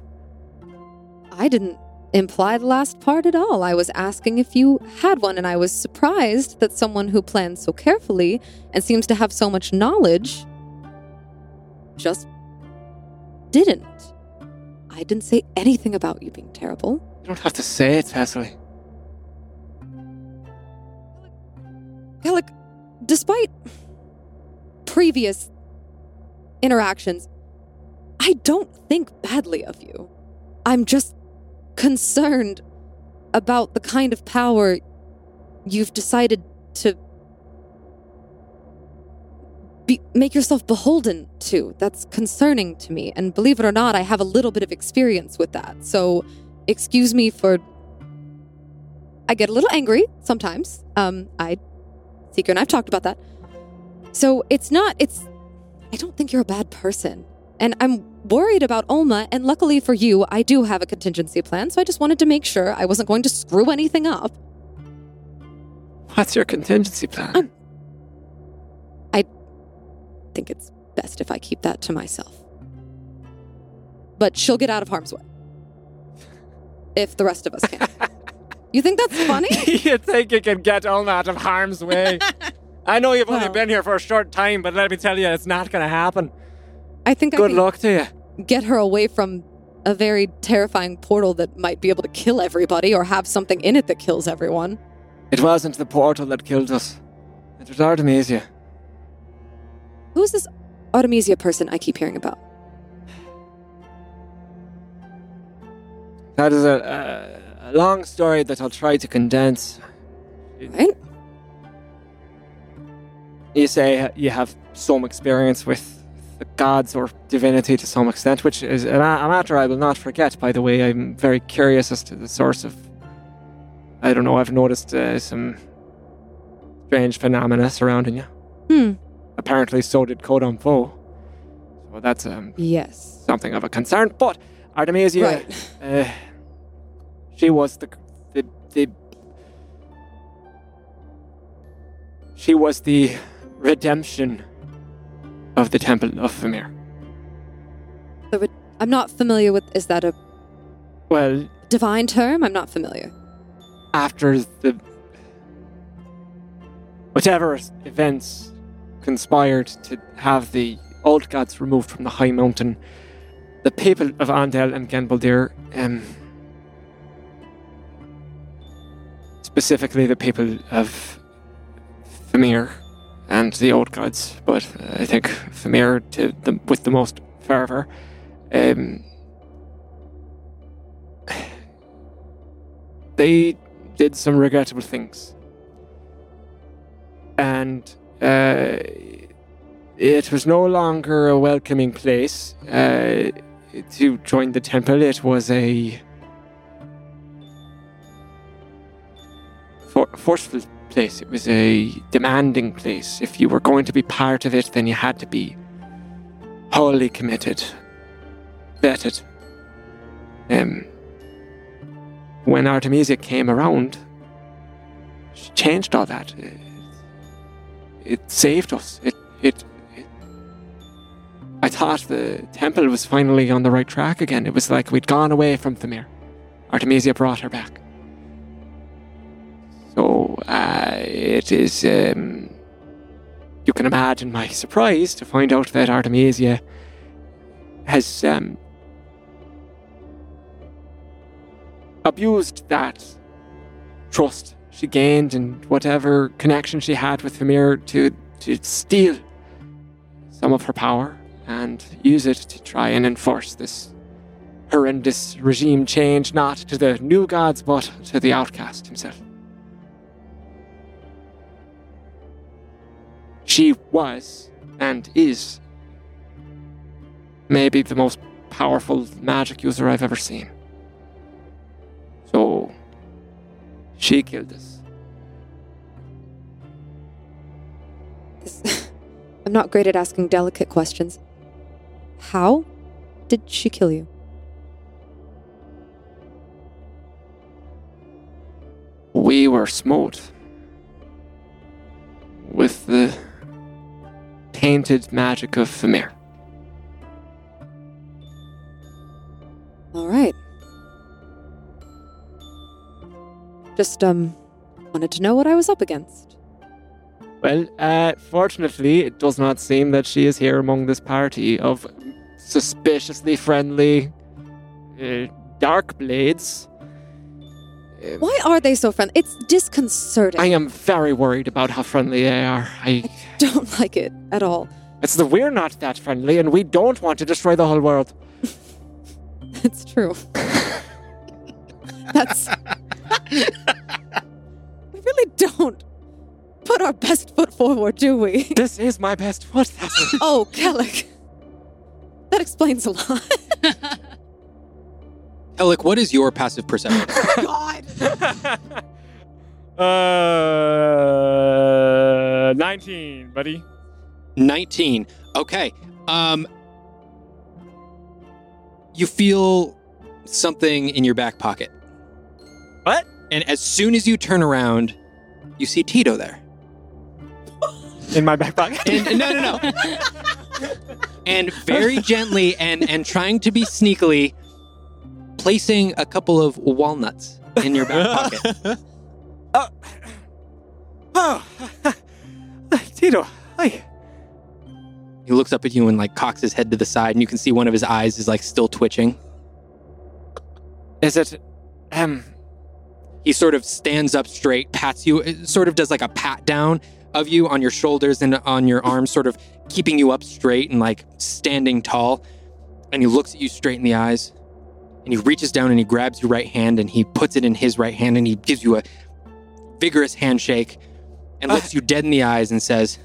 I didn't imply the last part at all. I was asking if you had one, and I was surprised that someone who plans so carefully and seems to have so much knowledge just didn't. I didn't say anything about you being terrible. You don't have to say it, Cecily. Alec, despite previous interactions, I don't think badly of you. I'm just concerned about the kind of power you've decided to be, make yourself beholden to. That's concerning to me. And believe it or not, I have a little bit of experience with that. So, excuse me for. I get a little angry sometimes. Um, I, Seeker and I've talked about that. So it's not, it's, I don't think you're a bad person. And I'm worried about Ulma, and luckily for you, I do have a contingency plan, so I just wanted to make sure I wasn't going to screw anything up. What's your contingency plan? Um, I think it's best if I keep that to myself. But she'll get out of harm's way. If the rest of us can. you think that's funny? you think you can get Ulma out of harm's way? I know you've only been here for a short time, but let me tell you, it's not going to happen. I think I Good can luck to you. get her away from a very terrifying portal that might be able to kill everybody or have something in it that kills everyone. It wasn't the portal that killed us. It was Artemisia. Who's this Artemisia person I keep hearing about? That is a, a, a long story that I'll try to condense. Right? You say you have some experience with the gods or divinity to some extent, which is a, a matter I will not forget, by the way. I'm very curious as to the source of. I don't know, I've noticed uh, some strange phenomena surrounding you. Hmm. Apparently, so did Kodam Fo. So that's um, Yes. something of a concern. But Artemisia, Right. uh, she was the, the the she was the redemption of the temple of Famir. I'm not familiar with. Is that a Well, divine term? I'm not familiar. after the whatever events conspired to have the old gods removed from the high mountain, the people of Andel and Genbaldir, um, specifically the people of Famir and the old gods, but I think Famir to the, with the most fervor, um, they did some regrettable things. And uh, it was no longer a welcoming place uh, to join the temple. It was a for- forceful place. It was a demanding place. If you were going to be part of it, then you had to be wholly committed, vetted. Um, when Artemisia came around, she changed all that. It, it saved us. It, it, it. I thought the temple was finally on the right track again. It was like we'd gone away from Famir. Artemisia brought her back. So uh, it is. Um, you can imagine my surprise to find out that Artemisia has um, abused that trust she gained and whatever connection she had with Famir to to steal some of her power and use it to try and enforce this horrendous regime change, not to the new gods, but to the outcast himself. She was and is maybe the most powerful magic user I've ever seen. So, she killed us. This, I'm not great at asking delicate questions. How did she kill you? We were smote with the tainted magic of Famir. All right. Just, um, wanted to know what I was up against. Well, uh, fortunately, it does not seem that she is here among this party of suspiciously friendly uh, dark blades. Uh, Why are they so friendly? It's disconcerting. I am very worried about how friendly they are. I, don't like it at all. it's that we're not that friendly, and we don't want to destroy the whole world. It's true. That's. we really don't put our best foot forward, do we? This is my best foot. Oh, Kellic. That explains a lot. Alec, what is your passive perception? God. uh, 19, buddy. 19. Okay. Um you feel something in your back pocket. What? And as soon as you turn around, you see Tito there. In my back pocket. And no, no, no. and very gently and and trying to be sneakily placing a couple of walnuts in your back pocket. oh, Tito, hi. He looks up at you and like cocks his head to the side and you can see one of his eyes is like still twitching. Is it, um, He sort of stands up straight, pats you, it sort of does like a pat down of you on your shoulders and on your arms, sort of keeping you up straight and like standing tall. And he looks at you straight in the eyes and he reaches down and he grabs your right hand and he puts it in his right hand and he gives you a vigorous handshake and looks you dead in the eyes and says,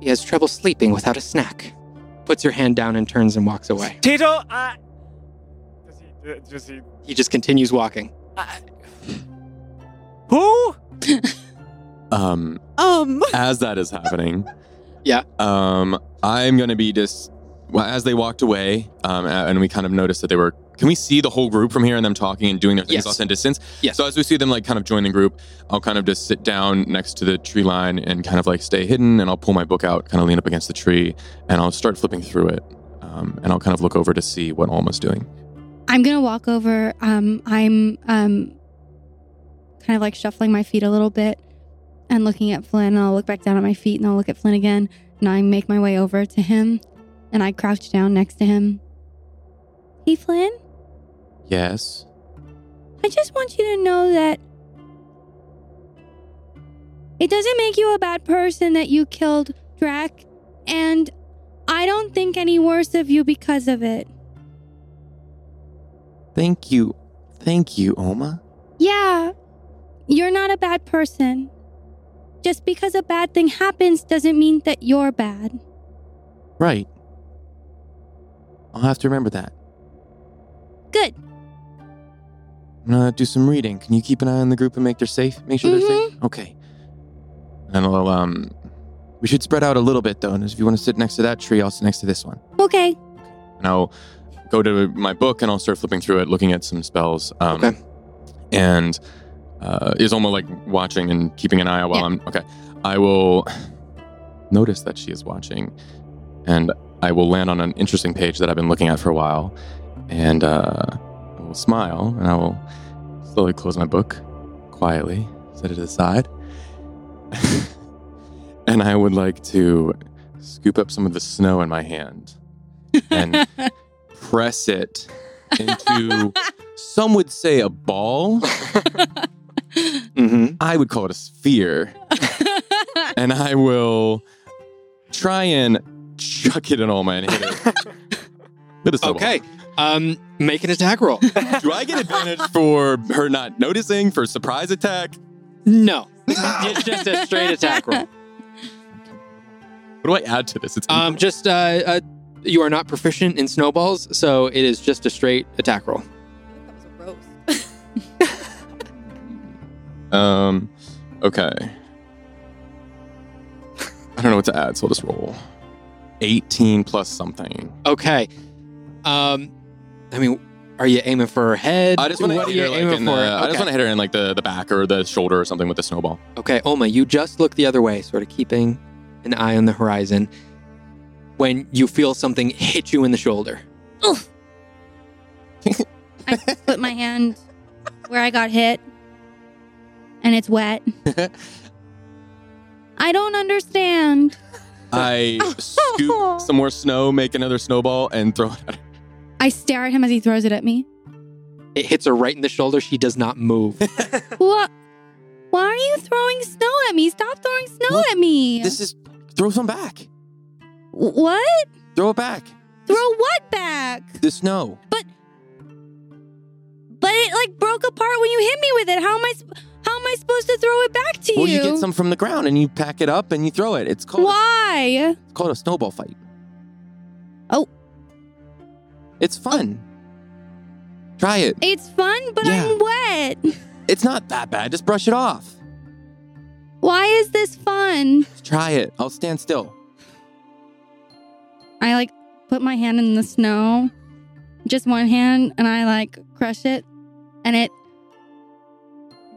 He has trouble sleeping without a snack. Puts your hand down and turns and walks away. Tito, uh, does he, uh, does he, He just continues walking. uh, who? Um, Um. as that is happening, Yeah. Um, I'm gonna be just well, as they walked away, um, and we kind of noticed that they were. Can we see the whole group from here and them talking and doing their things Yes. off in distance? Yes. So as we see them like kind of join the group, I'll kind of just sit down next to the tree line and kind of like stay hidden, and I'll pull my book out, kind of lean up against the tree, and I'll start flipping through it, um, and I'll kind of look over to see what Alma's doing. I'm gonna walk over. Um, I'm um, kind of like shuffling my feet a little bit and looking at Flynn. And I'll look back down at my feet and I'll look at Flynn again. And I make my way over to him and I crouch down next to him. Hey, Flynn. Yes. I just want you to know that it doesn't make you a bad person that you killed Drac, and I don't think any worse of you because of it. Thank you. Thank you, Oma. Yeah, you're not a bad person. Just because a bad thing happens doesn't mean that you're bad. Right. I'll have to remember that. Good. I'm gonna do some reading. Can you keep an eye on the group and make they're safe? Make sure they're safe. Okay. And I'll um, we should spread out a little bit though. And if you want to sit next to that tree, I'll sit next to this one. Okay. And I'll go to my book and I'll start flipping through it, looking at some spells. Um, Okay. And uh, is almost like watching and keeping an eye out while Yeah. I'm okay. I will notice that she is watching, and I will land on an interesting page that I've been looking at for a while, and uh, I will smile and I will slowly close my book quietly, set it aside, and I would like to scoop up some of the snow in my hand and press it into some would say a ball. Mm-hmm. I would call it a sphere. and I will try and chuck it in all man. Hit it. With. Okay. Um, make an attack roll. Do I get advantage for her not noticing for surprise attack? no. It's just a straight attack roll. What do I add to this? It's Um, just uh, uh, you are not proficient in snowballs, so it is just a straight attack roll. That was a roast. um okay. I don't know what to add, so I'll just roll. 18 plus something. Okay. Um, I mean, are you aiming for her head? I just want to hit her like in for? the, I just want to hit her in like the, the back or the shoulder or something with the snowball. Okay, Oma, you just look the other way, sort of keeping an eye on the horizon when you feel something hit you in the shoulder. I put my hand where I got hit, and it's wet. I don't understand. I scoop some more snow, make another snowball, and throw it at her. I stare at him as he throws it at me. It hits her right in the shoulder. She does not move. What? Why are you throwing snow at me? Stop throwing snow What? at me. This is throw some back. What? Throw it back. Throw what back? The snow. But it like broke apart when you hit me with it. How am I? sp- How am I supposed to throw it back to Well, you? Well, you get some from the ground and you pack it up and you throw it. It's called Why? it's called a snowball fight. Oh. It's oh. fun. Try it. It's fun, but Yeah. I'm wet. It's not that bad. Just brush it off. Why is this fun? Just try it. I'll stand still. I like put my hand in the snow, just one hand, and I like crush it, and it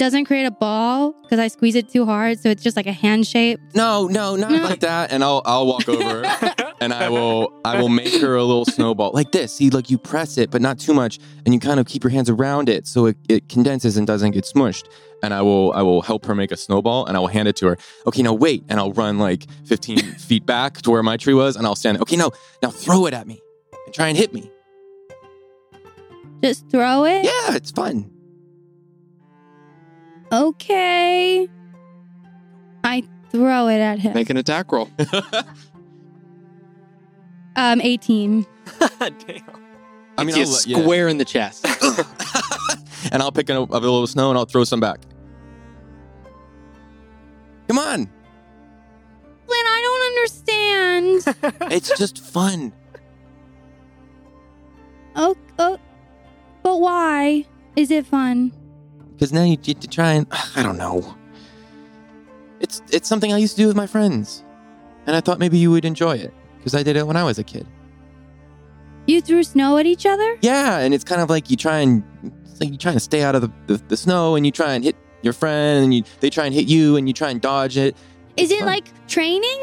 doesn't create a ball because I squeeze it too hard, so it's just like a hand shape. No, no, not No. like that. And I'll I'll walk over and I will I will make her a little snowball like this. See, like you press it, but not too much, and you kind of keep your hands around it so it, it condenses and doesn't get smushed. And I will I will help her make a snowball and I will hand it to her. Okay, now wait, and I'll run like 15 feet back to where my tree was, and I'll stand. Okay, now now throw it at me and try and hit me. Just throw it. Yeah, it's fun. Okay. I throw it at him. Make an attack roll. Um, 18. Damn. I mean, Hits I'll, you yeah. square in the chest. and I'll pick up a little snow and I'll throw some back. Come on, Flynn, I don't understand. it's just fun. oh, oh, but why is it fun? Because now you get to try and I don't know. It's it's something I used to do with my friends, and I thought maybe you would enjoy it because I did it when I was a kid. You threw snow at each other? Yeah, and it's kind of like you try and it's like you trying to stay out of the, the, the snow, and you try and hit your friend, and you they try and hit you, and you try and dodge it. Is It's it fun. like training?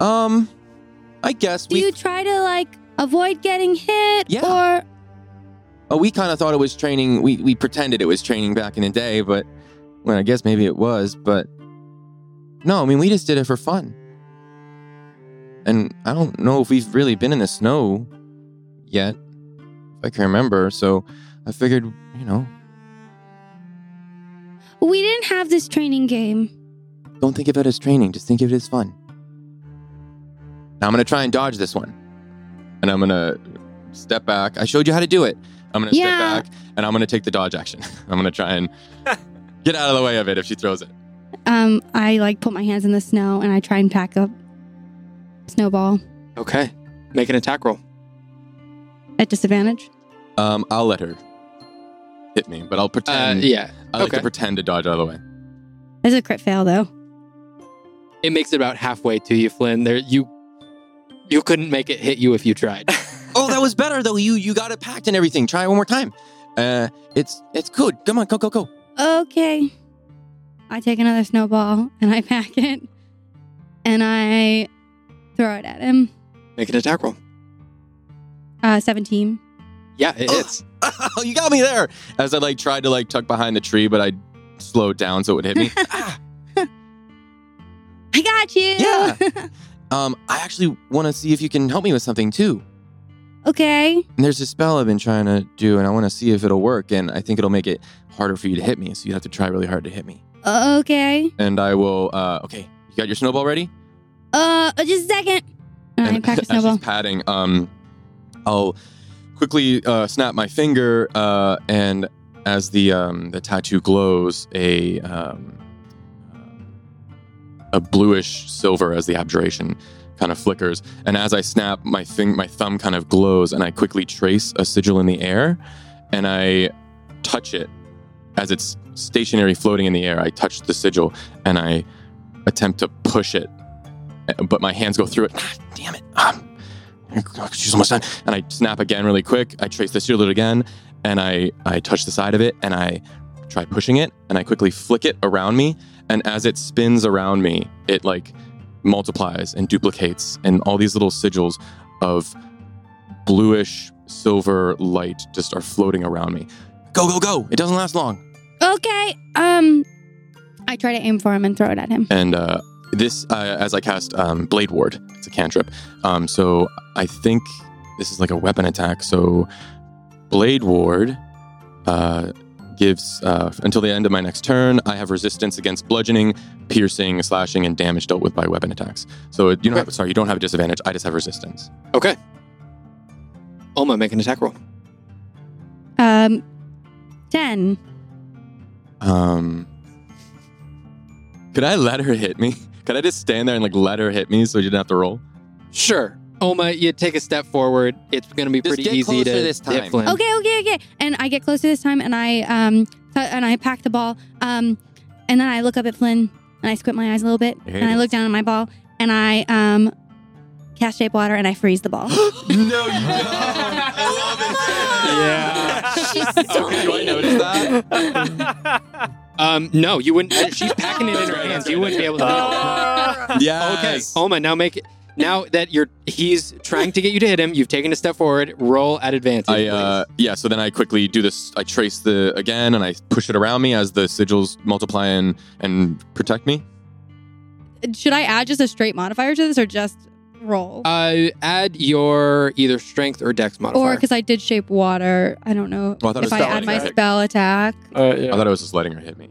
Um, I guess Do we you try to like avoid getting hit? Yeah. Or oh, we kind of thought it was training. We we pretended it was training back in the day, but well, I guess maybe it was, but no, I mean we just did it for fun. And I don't know if we've really been in the snow yet, if I can remember. So I figured, you know, we didn't have this training game. don't think of it as training. Just think of it as fun. Now I'm gonna try and dodge this one, and I'm gonna step back. I showed you how to do it. I'm gonna Yeah. step back, and I'm gonna take the dodge action. I'm gonna try and get out of the way of it if she throws it. Um, I like put my hands in the snow and I try and pack up snowball Okay. Make an attack roll. at disadvantage. Um, I'll let her hit me, but I'll Uh, pretend. yeah. I like okay. to pretend to dodge out of the way. There's a crit fail though. It makes it about halfway to you, Flynn. There, you, you couldn't make it hit you if you tried. oh, that was better though. You you got it packed and everything. Try it one more time. Uh, it's it's good. Come on, go go go. Okay. I take another snowball and I pack it and I throw it at him. Make an attack roll. Uh, 17. Yeah, it Oh. hits. Oh, you got me there. As I like tried to like tuck behind the tree, but I slowed down so it would hit me. Ah. I got you. Yeah. Um, I actually want to see if you can help me with something too. Okay. And there's a spell I've been trying to do, and I want to see if it'll work. And I think it'll make it harder for you to hit me, so you have to try really hard to hit me. Okay. And I will. Uh, okay, You got your snowball ready? Uh, just a second. And pack a as snowball. she's patting, um, I'll quickly uh, snap my finger, uh, and as the um, the tattoo glows, a um, a bluish silver as the abjuration kind of flickers, and as I snap, my thing, my thumb kind of glows, and I quickly trace a sigil in the air, and I touch it as it's stationary, floating in the air. I touch the sigil, and I attempt to push it, but my hands go through it. Ah, damn it! Um, she's almost done. And I snap again really quick. I trace the sigil again, and I I touch the side of it, and I try pushing it, and I quickly flick it around me. And as it spins around me, it like multiplies and duplicates, and all these little sigils of bluish silver light just are floating around me. Go go go! It doesn't last long. Okay. Um, I try to aim for him and throw it at him. And uh, this, uh, as I cast um, Blade Ward, it's a cantrip. Um, so I think this is like a weapon attack. So Blade Ward uh, gives uh, until the end of my next turn. I have resistance against bludgeoning, piercing, slashing, and damage dealt with by weapon attacks. So it, you don't have sorry, you don't have a disadvantage. I just have resistance. Okay. Oma, make an attack roll. Um, ten. Um, could I let her hit me? Could I just stand there and like let her hit me so you didn't have to roll? Sure. Oma, you take a step forward. It's going to be Just pretty get easy to closer this hit time. Flynn. Okay, okay, okay. And I get closer this time, and I um, th- and I pack the ball. Um, and then I look up at Flynn, and I squint my eyes a little bit, There and it I look down at my ball, and I um, cast shape water, and I freeze the ball. no, you don't. I love it. Yeah. Okay, do I notice that? Um, no, you wouldn't. She's packing it in her hands. You wouldn't be able to. Uh, Yeah. Okay, Oma, now make it. Now that you're, he's trying to get you to hit him. You've taken a step forward. Roll at advantage. I uh yeah, so then I quickly do this I trace the again and I push it around me as the sigils multiply and and protect me. Should I add just a straight modifier to this or just roll? Uh, add your either strength or dex modifier. or because I did shape water, I don't know Oh, I if I add my attack. spell attack. uh, yeah. I thought it was just letting her hit me.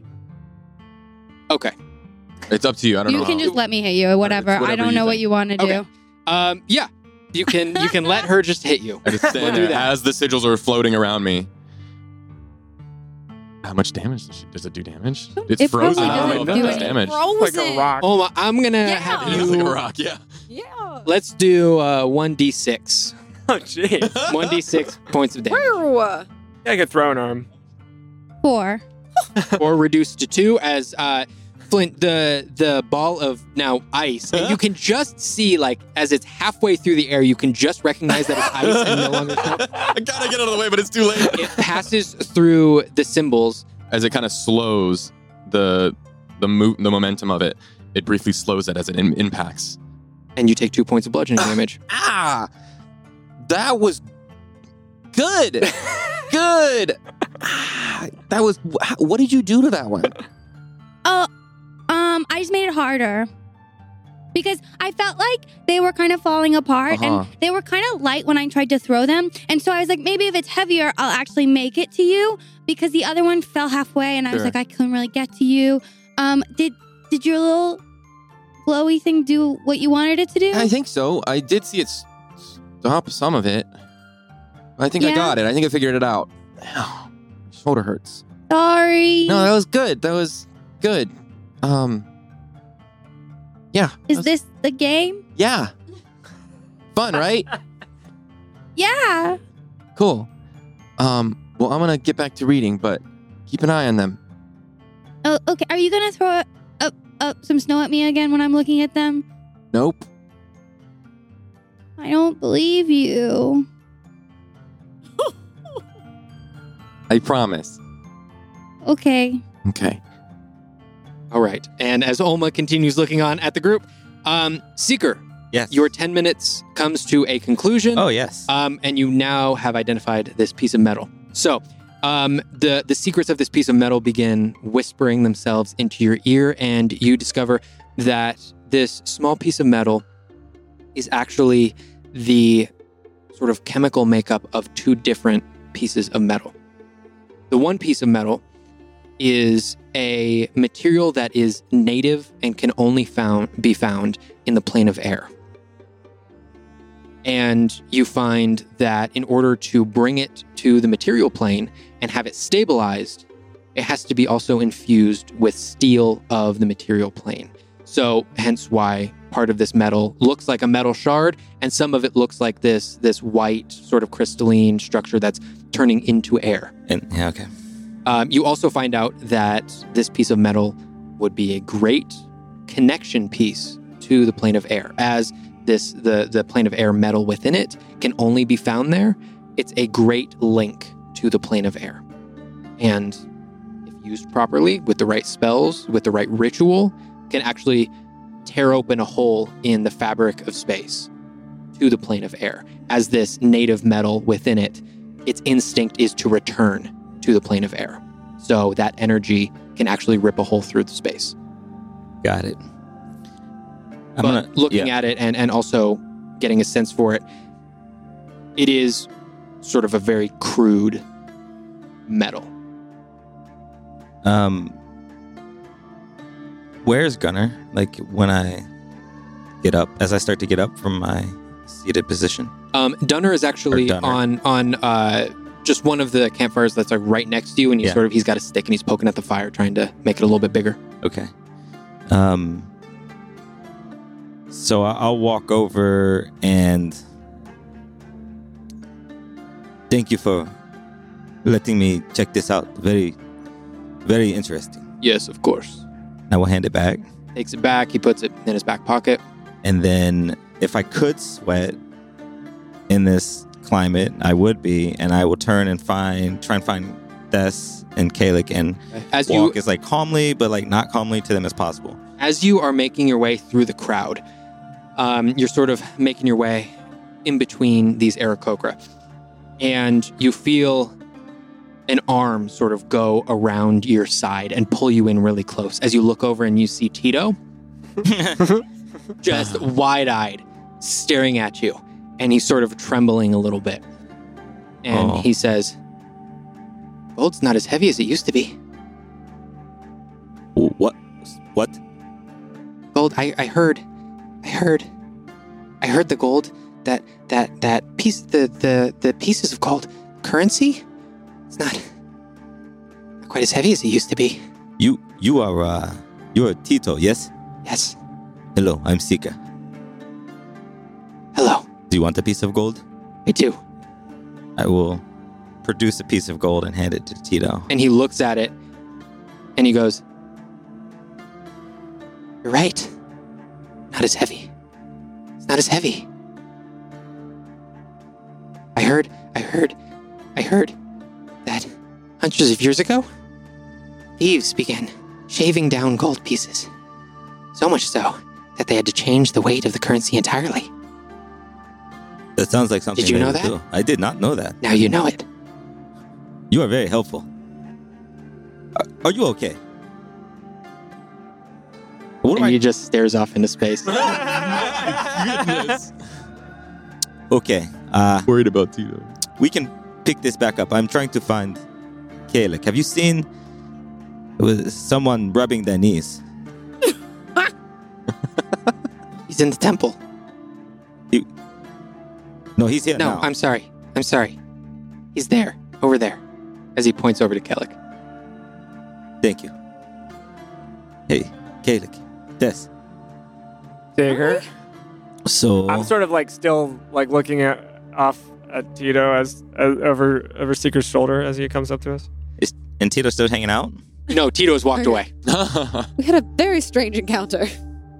okay. It's up to you. I don't You know. You can how- just let me hit you, whatever. whatever I don't you know what you want to do. Um, yeah, you can you can let her just hit you. I just stand We'll there as the sigils are floating around me. How much damage does, she, does it do damage? It's It frozen. I don't know if it do does any- damage. like a rock. Oma, I'm gonna Yeah. have It looks like a you. rock, yeah. Yeah. Let's do uh, one d six. Oh, jeez. One d six points of damage, Woo. I could throw an arm. Four. or reduced to two as uh, Flynn the the ball of now ice, and you can just see like as it's halfway through the air, you can just recognize that it's ice and no longer snow. I gotta get out of the way, but it's too late. It passes through the symbols. As it kind of slows the the mo- the momentum of it, it briefly slows it as it im- impacts. and you take two points of bludgeoning damage. Ah, that was good. good. Ah, that was. What did you do to that one? Oh, um, I just made it harder because I felt like they were kind of falling apart Uh-huh. and they were kind of light when I tried to throw them. And so I was like, maybe if it's heavier, I'll actually make it to you because the other one fell halfway, and I was Sure. like, I couldn't really get to you. Um, did did your little glowy thing do what you wanted it to do? I think so. I did see it stop some of it. I think I got it. I think I figured it out. Shoulder hurts. Sorry. No, that was good. That was good. Um. Yeah. Is was- this the game? Yeah. Fun, right? Yeah. cool. Um. Well, I'm gonna get back to reading, but keep an eye on them. Oh, okay. Are you gonna throw up up some snow at me again when I'm looking at them? Nope. I don't believe you. I promise. Okay. Okay. All right. And as Olma continues looking on at the group, um, Seeker, Yes. your 10 minutes comes to a conclusion. Oh yes. Um, and you now have identified this piece of metal. So, um, the the secrets of this piece of metal begin whispering themselves into your ear, and you discover that this small piece of metal is actually the sort of chemical makeup of two different pieces of metal. The one piece of metal is a material that is native and can only found be found in the plane of air. And you find that in order to bring it to the material plane and have it stabilized, it has to be also infused with steel of the material plane. So hence why part of this metal looks like a metal shard and some of it looks like this this white sort of crystalline structure that's turning into air. And yeah, okay. Um, you also find out that this piece of metal would be a great connection piece to the plane of air, as this the the plane of air metal within it can only be found there. It's a great link to the plane of air, and if used properly with the right spells, with the right ritual, can actually tear open a hole in the fabric of space to the plane of air. As this native metal within it, its instinct is to return to the plane of air. So that energy can actually rip a hole through the space. Got it. I'm but gonna looking yeah. at it and, and also getting a sense for it, it is sort of a very crude metal. Um, where's Gunner? Like when I get up, as I start to get up from my seated position. Um, Dunner is actually Dunner. on on uh, just one of the campfires that's like right next to you, and he's Yeah. sort of he's got a stick and he's poking at the fire, trying to make it a little bit bigger. Okay. Um. So I'll walk over and thank you for letting me check this out. Very, very interesting. Yes, of course. I will hand it back, Takes it back. He puts it in his back pocket. and then if I could sweat in this climate, I would be, and I will turn and find, try and find Des and Kellic and As walk you as like calmly, but like not calmly to them as possible. as you are making your way through the crowd, um, you're sort of making your way in between these Aarakocra, and you feel an arm sort of go around your side and pull you in really close. As you look over and you see Tito, just wide-eyed, staring at you, and he's sort of trembling a little bit, and Oh. he says, "Gold's not as heavy as it used to be." what? What? gold I, I heard i heard i heard the gold that that that piece the the the pieces of gold currency it's not not quite as heavy as it used to be You you are uh you're Tito, yes? yes Hello, I'm Seeker. hello Do you want a piece of gold? i do. I will produce a piece of gold and hand it to Tito. and he looks at it and he goes you're right. Not as heavy. It's not as heavy. I heard i heard i heard that hundreds of years ago thieves began shaving down gold pieces. So much so that they had to change the weight of the currency entirely That sounds like something Did you know that? do. I did not know that. now you know it You are very helpful. Are, are you okay? What do and I, he just stares off into space Goodness. okay, uh, Worried about Tito. we can pick this back up. I'm trying to find Kellic. Have you seen someone rubbing their knees? he's in the temple No, he's here No, now. I'm sorry. I'm sorry. He's there, over there, as he points over to Kellic. Thank you. Hey, Kellic. Des. Take her. So I'm sort of like still like looking at off at Tito as, as over over Seeker's shoulder as he comes up to us. Is and Tito's still hanging out? No, Tito has walked away. We had a very strange encounter.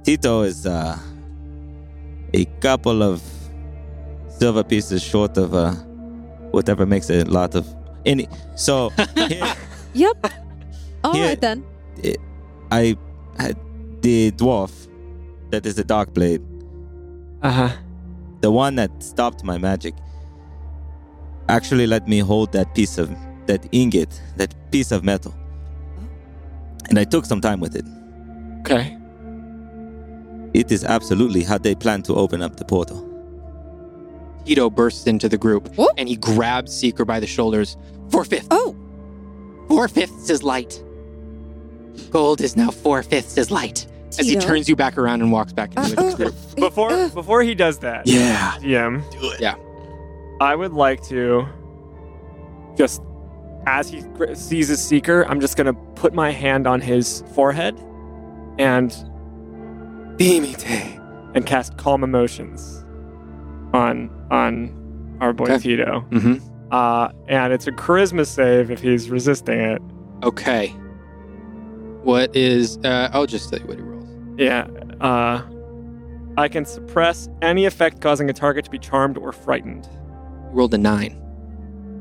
Tito is uh, a couple of silver pieces short of uh, whatever makes a lot of any. So here, Yep. All right Here- then. I had the dwarf that is the dark blade, Uh huh. the one that stopped my magic, actually let me hold that piece of that ingot, that piece of metal, and I took some time with it. Okay. It is absolutely how they plan to open up the portal. Tito bursts into the group Whoop. and he grabs Seeker by the shoulders. Four fifths. Oh, Four fifths is light. Gold is now four fifths as light. As he Tito? turns you back around and walks back into the Uh, uh, group. Before uh, before he does that, Yeah. DM. Do it. Yeah. I would like to just as he gr- sees his seeker, I'm just gonna put my hand on his forehead and Dimite and cast calm emotions on on our boy Okay. Tito. Mm-hmm. Uh, and it's a charisma save if he's resisting it. Okay. What is? Uh, I'll just tell you what he rolls. Yeah. Uh, I can suppress any effect causing a target to be charmed or frightened. He rolled a nine.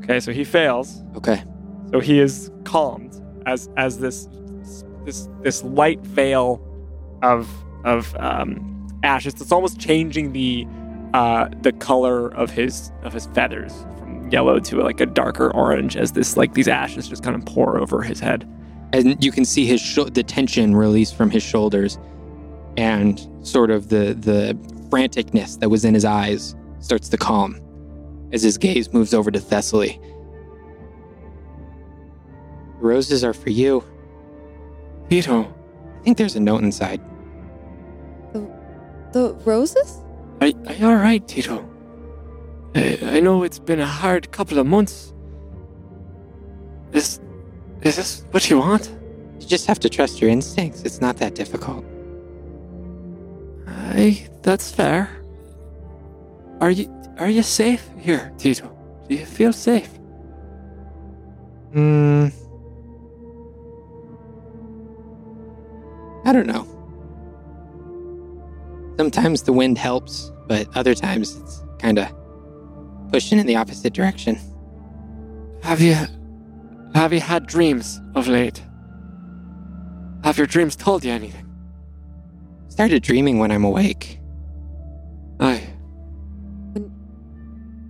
Okay, so he fails. Okay. So he is calmed as as this this this light veil of of um, ashes. It's almost changing the uh, the color of his of his feathers from yellow to like a darker orange as this like these ashes just kind of pour over his head. and you can see his sho- the tension release from his shoulders and sort of the the franticness that was in his eyes starts to calm as his gaze moves over to Thessaly. The roses are for you. Tito, I think there's a note inside. The, The roses? Are, are you all right, Tito? I, I know it's been a hard couple of months. Is is this what you want? You just have to trust your instincts. It's not that difficult. Aye, that's fair. Are you are you safe here, Tito? Do you feel safe? Hmm. I don't know. Sometimes the wind helps, but other times it's kind of pushing in the opposite direction. Have you have you had dreams of late? Have your dreams told you anything? Started dreaming when I'm awake. I When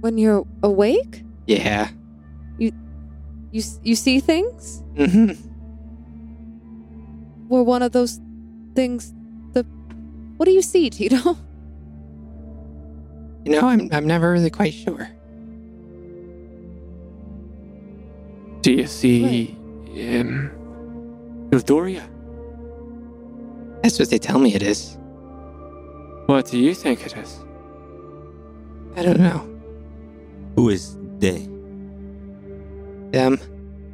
when you're awake? Yeah. You you you see things? Mm-hmm. Were one of those things the What do you see, Tito? You know, I'm I'm never really quite sure. Do you see um Ildoria? That's what they tell me it is. What do you think it is? I don't know. Who is they? Them,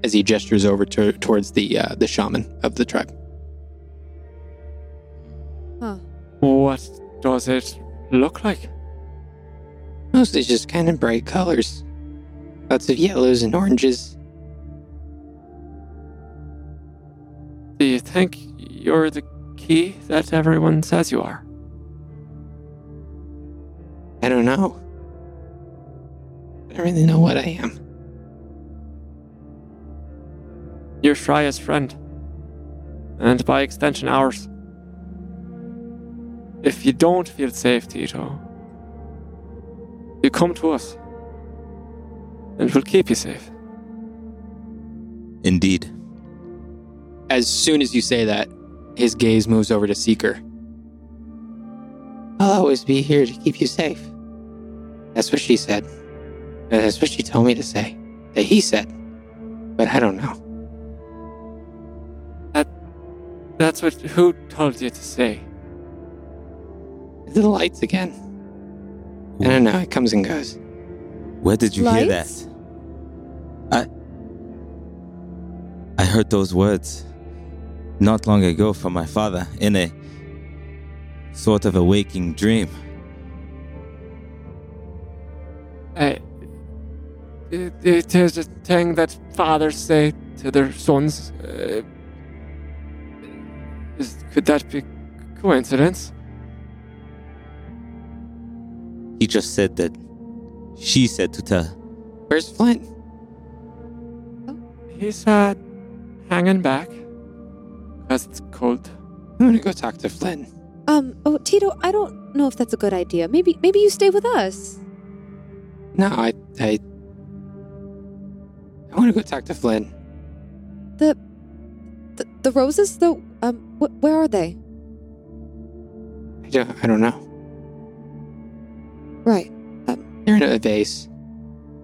as he gestures over to, towards the uh, the shaman of the tribe. What does it look like? Mostly just kind of bright colors. Lots of yellows and oranges. Do you think you're the key that everyone says you are? I don't know. I don't really know what I am. You're Shreya's friend. And by extension, ours. If you don't feel safe, Tito, you come to us. And we'll keep you safe. Indeed. As soon as you say that, his gaze moves over to Seeker. I'll always be here to keep you safe. That's what she said. Uh, That's what she told me to say. That he said. But I don't know. That, that's what who told you to say? The lights again. I don't know. It comes and goes. Where did you hear that? I I heard those words not long ago from my father in a sort of a waking dream. Uh, it, it is a thing that fathers say to their sons. Uh, is, could that be coincidence? He just said that she said to tell. Where's Flynn? He's uh, hanging back because it's cold. I'm gonna go talk to Flynn. Um, oh Tito, I don't know if that's a good idea. Maybe maybe you stay with us. No, I, I, I want to go talk to Flynn. The the, the roses though, um wh- where are they? I don't, I don't know. Right. They're in a vase,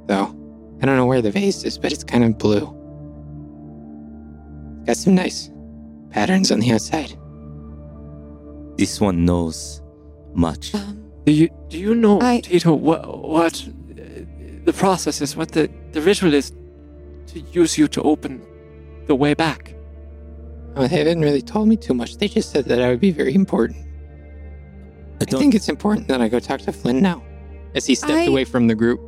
though. I don't know where the vase is, but it's kind of blue. Got some nice, patterns on the outside. This one knows much. Um, Do you do you know, I- Tito, what what uh, the process is? What the the ritual is to use you to open the way back? Oh, they haven't really told me too much. They just said that I would be very important. I I think it's important that I go talk to Flynn now. As he steps I- away from the group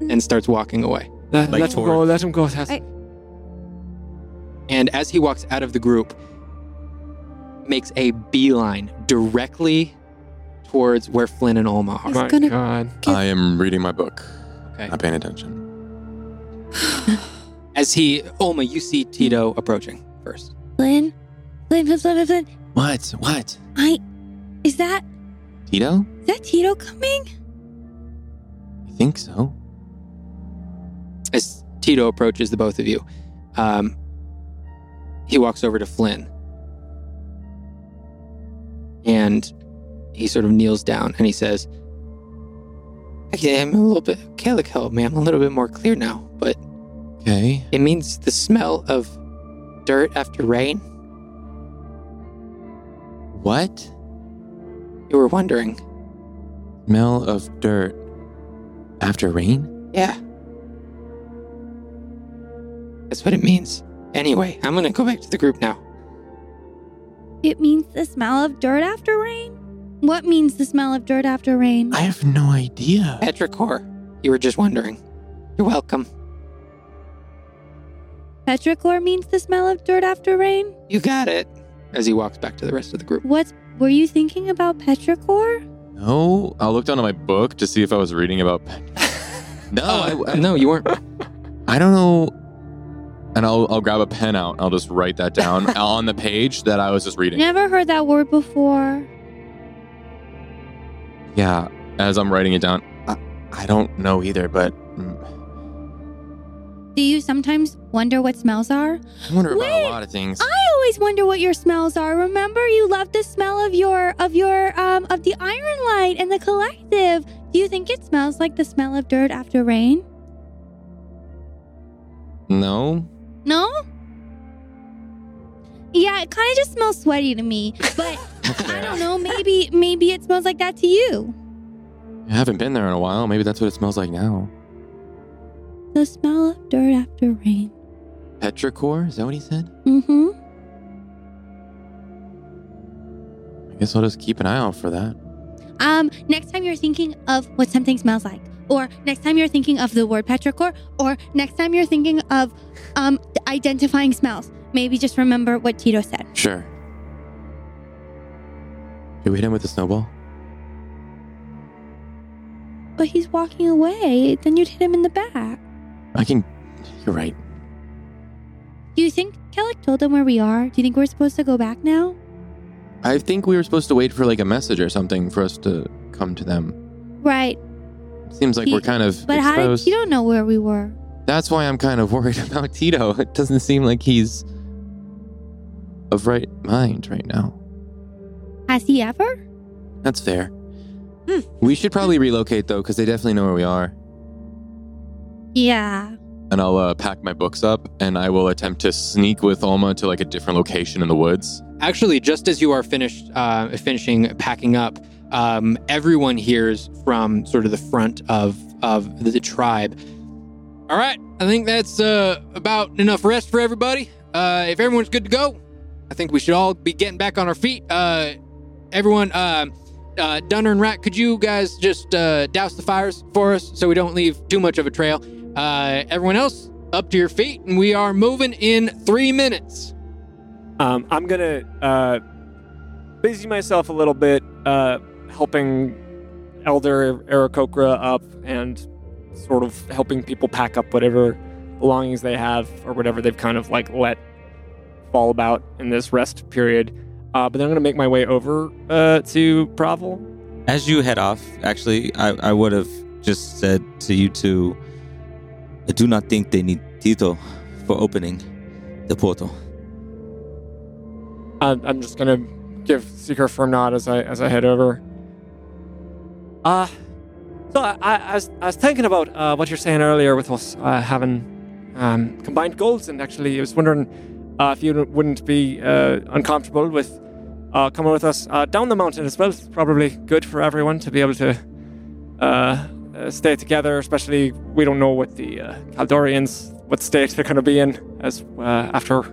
mm. and starts walking away. Let, Like let him go. Let him go. I- And as he walks out of the group, makes a beeline directly towards where Flynn and Olma oh are. my gonna- God. I am reading my book. Okay. Not paying attention. As he, Olma, you see Tito approaching first. Flynn, Flynn, Flynn, Flynn, Flynn. What? What? I, is that Tito? is that Tito coming? I think so. As Tito approaches the both of you, um, he walks over to Flynn. And he sort of kneels down and he says, Okay, I'm a little bit, Calico, man, I'm a little bit more clear now, but Okay. it means the smell of dirt after rain. What? You were wondering. Smell of dirt after rain? Yeah. That's what it means. Anyway, I'm gonna go back to the group now. It means the smell of dirt after rain. What means the smell of dirt after rain? I have no idea. Petrichor, you were just wondering. You're welcome. Petrichor means the smell of dirt after rain. You got it. As he walks back to the rest of the group. What were you thinking about petrichor? No, I'll look down at my book to see if I was reading about. no, Oh, I, I, no, you weren't. I don't know. And I'll I'll grab a pen out. I'll just write that down on the page that I was just reading. Never heard that word before. Yeah, as I'm writing it down, I, I don't know either, but Do you sometimes wonder what smells are? I wonder about a lot of things. I always wonder what your smells are. Remember, you love the smell of your of your um of the iron light and the collective. Do you think it smells like the smell of dirt after rain? No, No. Yeah, it kind of just smells sweaty to me. But I don't know. Maybe maybe it smells like that to you. I haven't been there in a while. Maybe that's what it smells like now. The smell of dirt after rain. Petrichor? Is that what he said? Mm-hmm. I guess I'll just keep an eye out for that. Um, next time you're thinking of what something smells like, or next time you're thinking of the word petrichor, or next time you're thinking of um identifying smells, maybe just remember what Tito said. Sure. Did we hit him with a snowball? But he's walking away. Then you'd hit him in the back. I can. You're right. Do you think Kellic told them where we are? Do you think we're supposed to go back now? I think we were supposed to wait for like a message or something for us to come to them. Right. Seems like He- we're kind of But how did exposed. Tito know where we were? That's why I'm kind of worried about Tito. It doesn't seem like he's of right mind right now. Has he ever? That's fair. Hmm. We should probably relocate though, because they definitely know where we are. Yeah. And I'll uh, pack my books up, and I will attempt to sneak with Alma to like a different location in the woods. Actually, just as you are finished uh, finishing packing up, um, everyone hears from sort of the front of of the, the tribe. All right, I think that's uh, about enough rest for everybody. Uh, if everyone's good to go, I think we should all be getting back on our feet. Uh, everyone, uh, uh, Dunner and Rat, could you guys just uh, douse the fires for us so we don't leave too much of a trail? Uh, everyone else, up to your feet, and we are moving in three minutes. Um, I'm gonna uh, busy myself a little bit, uh, helping Elder Aarakocra up and sort of helping people pack up whatever belongings they have or whatever they've kind of like let fall about in this rest period. Uh, but then I'm gonna make my way over uh, to Provel. As you head off, actually, I, I would have just said to you two, I do not think they need Tito for opening the portal. I'm just gonna give Seeker a firm nod as I as I head over. Uh so I, I, I was I was thinking about uh, what you're saying earlier with us uh, having um, combined goals, and actually I was wondering uh, if you wouldn't be uh, uncomfortable with uh, coming with us uh, down the mountain as well. It's probably good for everyone to be able to uh, stay together, especially we don't know what the uh, Caldorians, what state they're going to be in as uh, after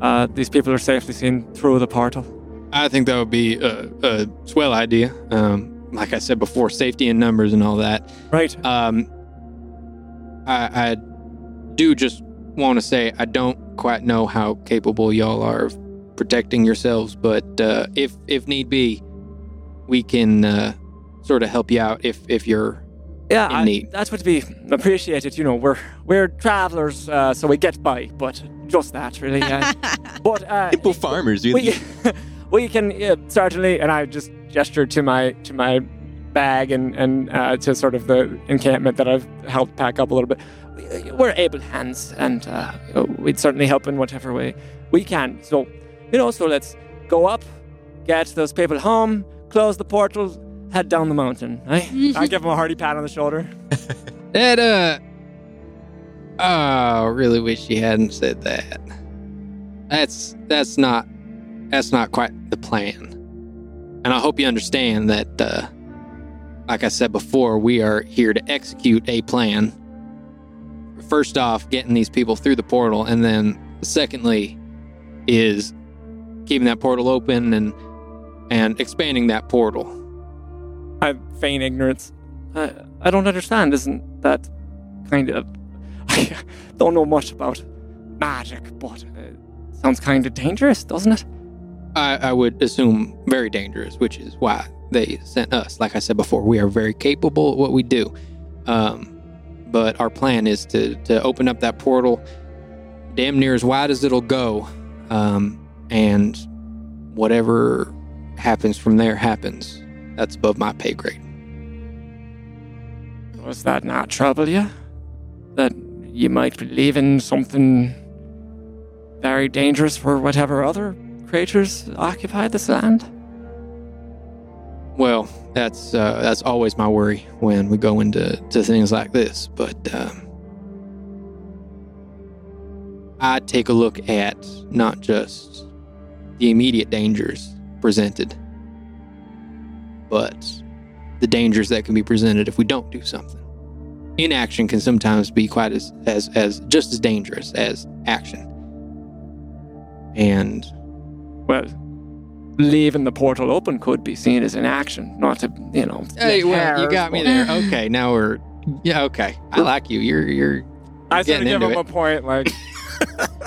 uh, these people are safely seen through the portal. I think that would be a, a swell idea. Um, like I said before, safety in numbers and all that. Right. Um, I, I do just want to say I don't quite know how capable y'all are of protecting yourselves, but uh, if if need be, we can uh, sort of help you out if if you're Yeah, I- need. that's what we appreciated. You know, we're we're travelers, uh, so we get by, but just that really. Uh, but uh, Simple farmers. You, we we can yeah, certainly, and I just gestured to my to my bag and and uh, to sort of the encampment that I've helped pack up a little bit. We- We're able hands, and uh, we'd certainly help in whatever way we can. So, you know, so let's go up, get those people home, close the portal, head down the mountain. Eh? I give him a hearty pat on the shoulder. that. Uh, oh, I really wish you hadn't said that. That's that's not that's not quite the plan. And I hope you understand that, uh, like I said before, we are here to execute a plan. First off, getting these people through the portal, and then secondly, is keeping that portal open and and expanding that portal. I feign ignorance. I, I don't understand. Isn't that kind of? I don't know much about magic, but it sounds kind of dangerous, doesn't it? I, I would assume very dangerous, which is why they sent us. Like I said before, we are very capable at what we do. Um, but our plan is to to open up that portal, damn near as wide as it'll go, um, and whatever happens from there happens. That's above my pay grade. Does that not trouble you? That you might be leaving something very dangerous for whatever other creatures occupy this land? Well, that's uh, that's always my worry when we go into to things like this. But um, I take a look at not just the immediate dangers presented, but the dangers that can be presented if we don't do something. Inaction can sometimes be quite as as, as just as dangerous as action. And Well, leaving the portal open could be seen as an action, not to, you know. Hey, well, you got me there. Okay, now we're yeah. Okay, I like you. You're you're. I sort of give him a point, like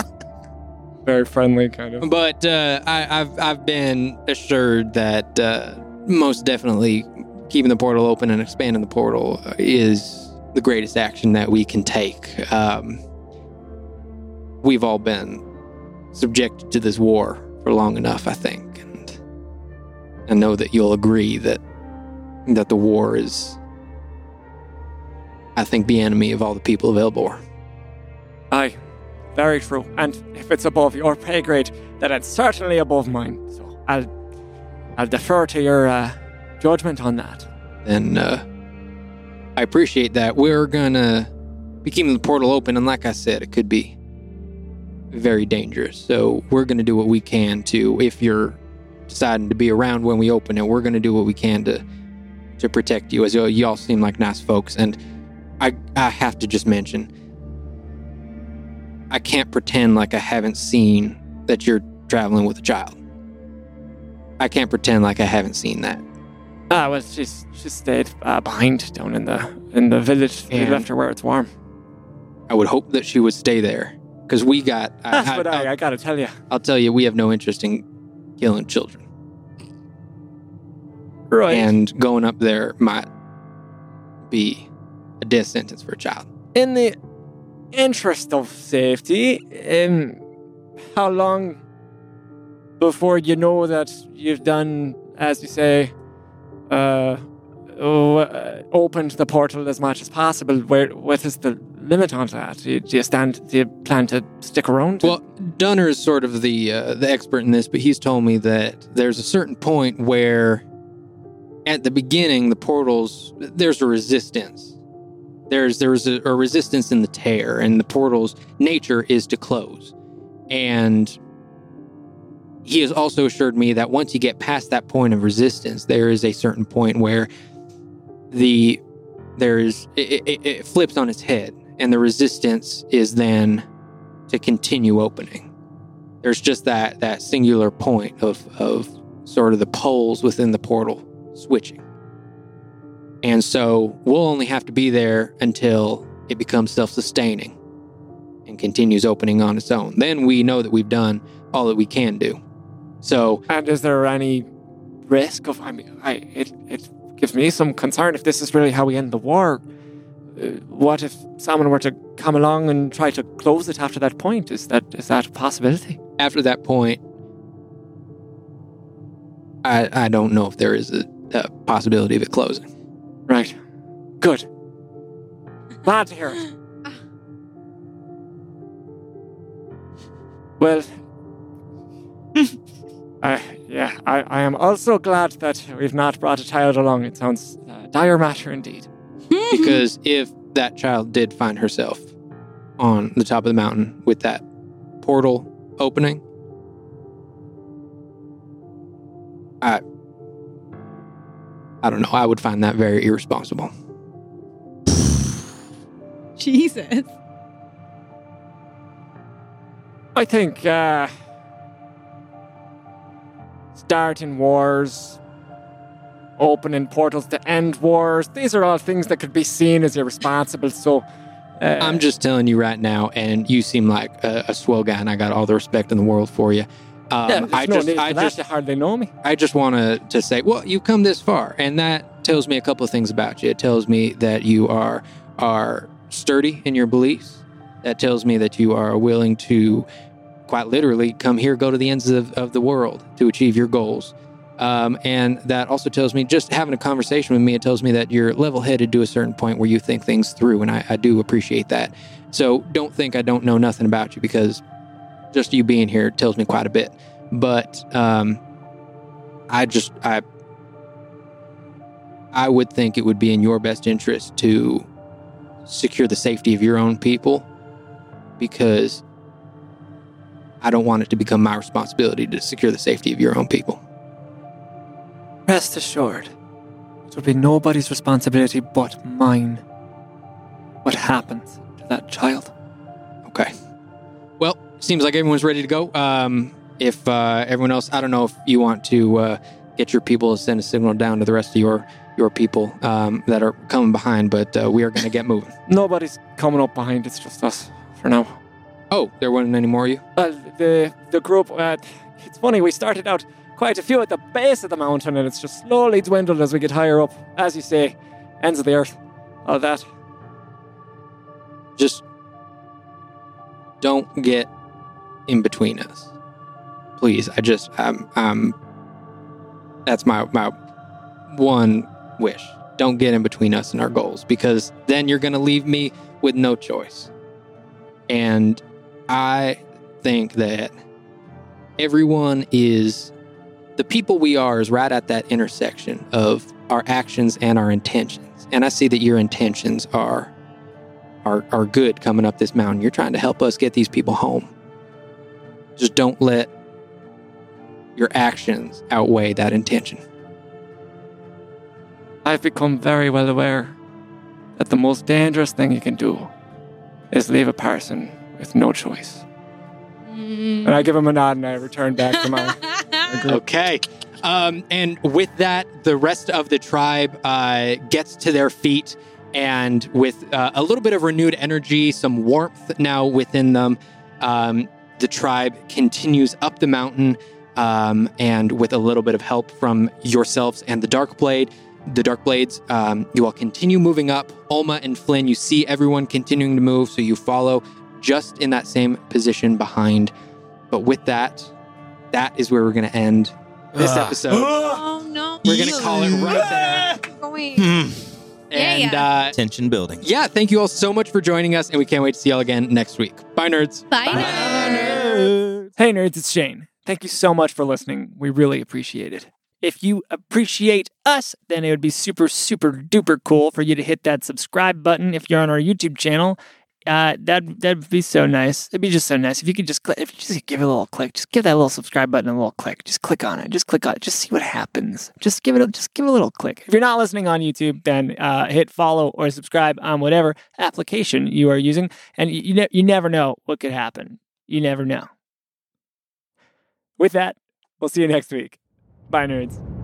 very friendly, kind of. But uh, I, I've I've been assured that uh, most definitely keeping the portal open and expanding the portal is the greatest action that we can take. Um, we've all been subjected to this war for long enough, I think, and I know that you'll agree that that the war is, I think, the enemy of all the people of Elbor. Aye, very true. And if it's above your pay grade, then it's certainly above mine. So I'll, I'll defer to your uh, judgment on that. then uh, I appreciate that. We're gonna be keeping the portal open, and like I said, it could be very dangerous. So we're gonna do what we can to, if you're deciding to be around when we open it, we're gonna do what we can to to protect you. As y'all, y'all seem like nice folks, and I I have to just mention, I can't pretend like I haven't seen that you're traveling with a child. I can't pretend like I haven't seen that. Ah, well, she's she stayed uh, behind down in the in the village. We left her where it's warm. I would hope that she would stay there because we got. I, That's I, what I, I'll, I gotta tell you. I'll tell you, we have no interest in killing children, Right. and going up there might be a death sentence for a child. in the interest of safety, um, how long before you know that you've done, as you say, uh, uh, opened the portal as much as possible? Where what is the limit on that? Do you, do you stand? Do you plan to stick around? Well, Dunner is sort of the uh, the expert in this, but he's told me that there's a certain point where, at the beginning, the portals there's a resistance. There's there's a, a resistance in the tear, and the portal's nature is to close. And he has also assured me that once you get past that point of resistance, there is a certain point where the there's it, it, it flips on its head, and the resistance is then to continue opening. There's just that that singular point of of sort of the poles within the portal switching. And so we'll only have to be there until it becomes self sustaining and continues opening on its own. Then we know that we've done all that we can do. So, And is there any risk of? I mean, I it it gives me some concern if this is really how we end the war. Uh, what if someone were to come along and try to close it after that point? Is that is that a possibility? after that point, I, I don't know if there is a, a possibility of it closing. Right. Good. Glad to hear it. Well, I yeah, I, I am also glad that we've not brought a child along. It sounds uh, dire matter indeed. Because if that child did find herself on the top of the mountain with that portal opening, I I don't know. I would find that very irresponsible. Jesus. I think uh, starting wars, opening portals to end wars, these are all things that could be seen as irresponsible. So uh, I'm just telling you right now, and you seem like a, a swell guy, and I got all the respect in the world for you. Um, yeah, I no just, I that. just, You hardly know me. I just want to to say, well, you've come this far, and that tells me a couple of things about you. It tells me that you are are sturdy in your beliefs. That tells me that you are willing to, quite literally, come here, go to the ends of, of the world to achieve your goals. Um, and that also tells me, just having a conversation with me, it tells me that you're level headed to a certain point where you think things through, and I, I do appreciate that. So don't think I don't know nothing about you because just you being here tells me quite a bit. But um, I just I I would think it would be in your best interest to secure the safety of your own people because I don't want it to become my responsibility to secure the safety of your own people. Rest assured, it will be nobody's responsibility but mine. What happens to that child? Okay. Well, seems like everyone's ready to go. Um, if uh, everyone else, I don't know if you want to uh, get your people to send a signal down to the rest of your your people um, that are coming behind, but uh, we are going to get moving. Nobody's coming up behind. It's just us for now. Oh, there weren't any more of you. Well, the the group. Uh, it's funny. We started out quite a few at the base of the mountain, and it's just slowly dwindled as we get higher up. As you say, ends of the earth, all that. Just don't get in between us, please. I just um um. That's my my one wish. Don't get in between us and our goals because then you're going to leave me with no choice. And I think that everyone is the people we are is right at that intersection of our actions and our intentions. And I see that your intentions are are are good coming up this mountain. You're trying to help us get these people home. Just don't let your actions outweigh that intention. I've become very well aware that the most dangerous thing you can do is leave a person with no choice. Mm. And I give him a nod and I return back to my. group. Okay. Um, and with that, the rest of the tribe uh, gets to their feet, and with uh, a little bit of renewed energy, some warmth now within them, um, the tribe continues up the mountain. Um, and with a little bit of help from yourselves and the Dark Blade, the Dark Blades, um, you all continue moving up. Ulma and Flynn, you see everyone continuing to move, so you follow just in that same position behind. But with that, that is where we're going to end this episode. Oh no. We're going to call it right there. Going. Hmm. And uh, Tension building. yeah, thank you all so much for joining us, and we can't wait to see y'all again next week. Bye, nerds. Bye. nerds. Hey, nerds, it's Shane. Thank you so much for listening. We really appreciate it. If you appreciate us, then it would be super, super duper cool for you to hit that subscribe button if you're on our YouTube channel uh, that that'd be so nice. It'd be just so nice if you could just click, if you just give it a little click, just give that little subscribe button a little click. Just click on it. Just click on it. Just see what happens. Just give it a, just give it a little click. If you're not listening on YouTube, then uh, hit follow or subscribe on whatever application you are using, and you you, ne- you never know what could happen. You never know. With that, we'll see you next week. Bye, nerds.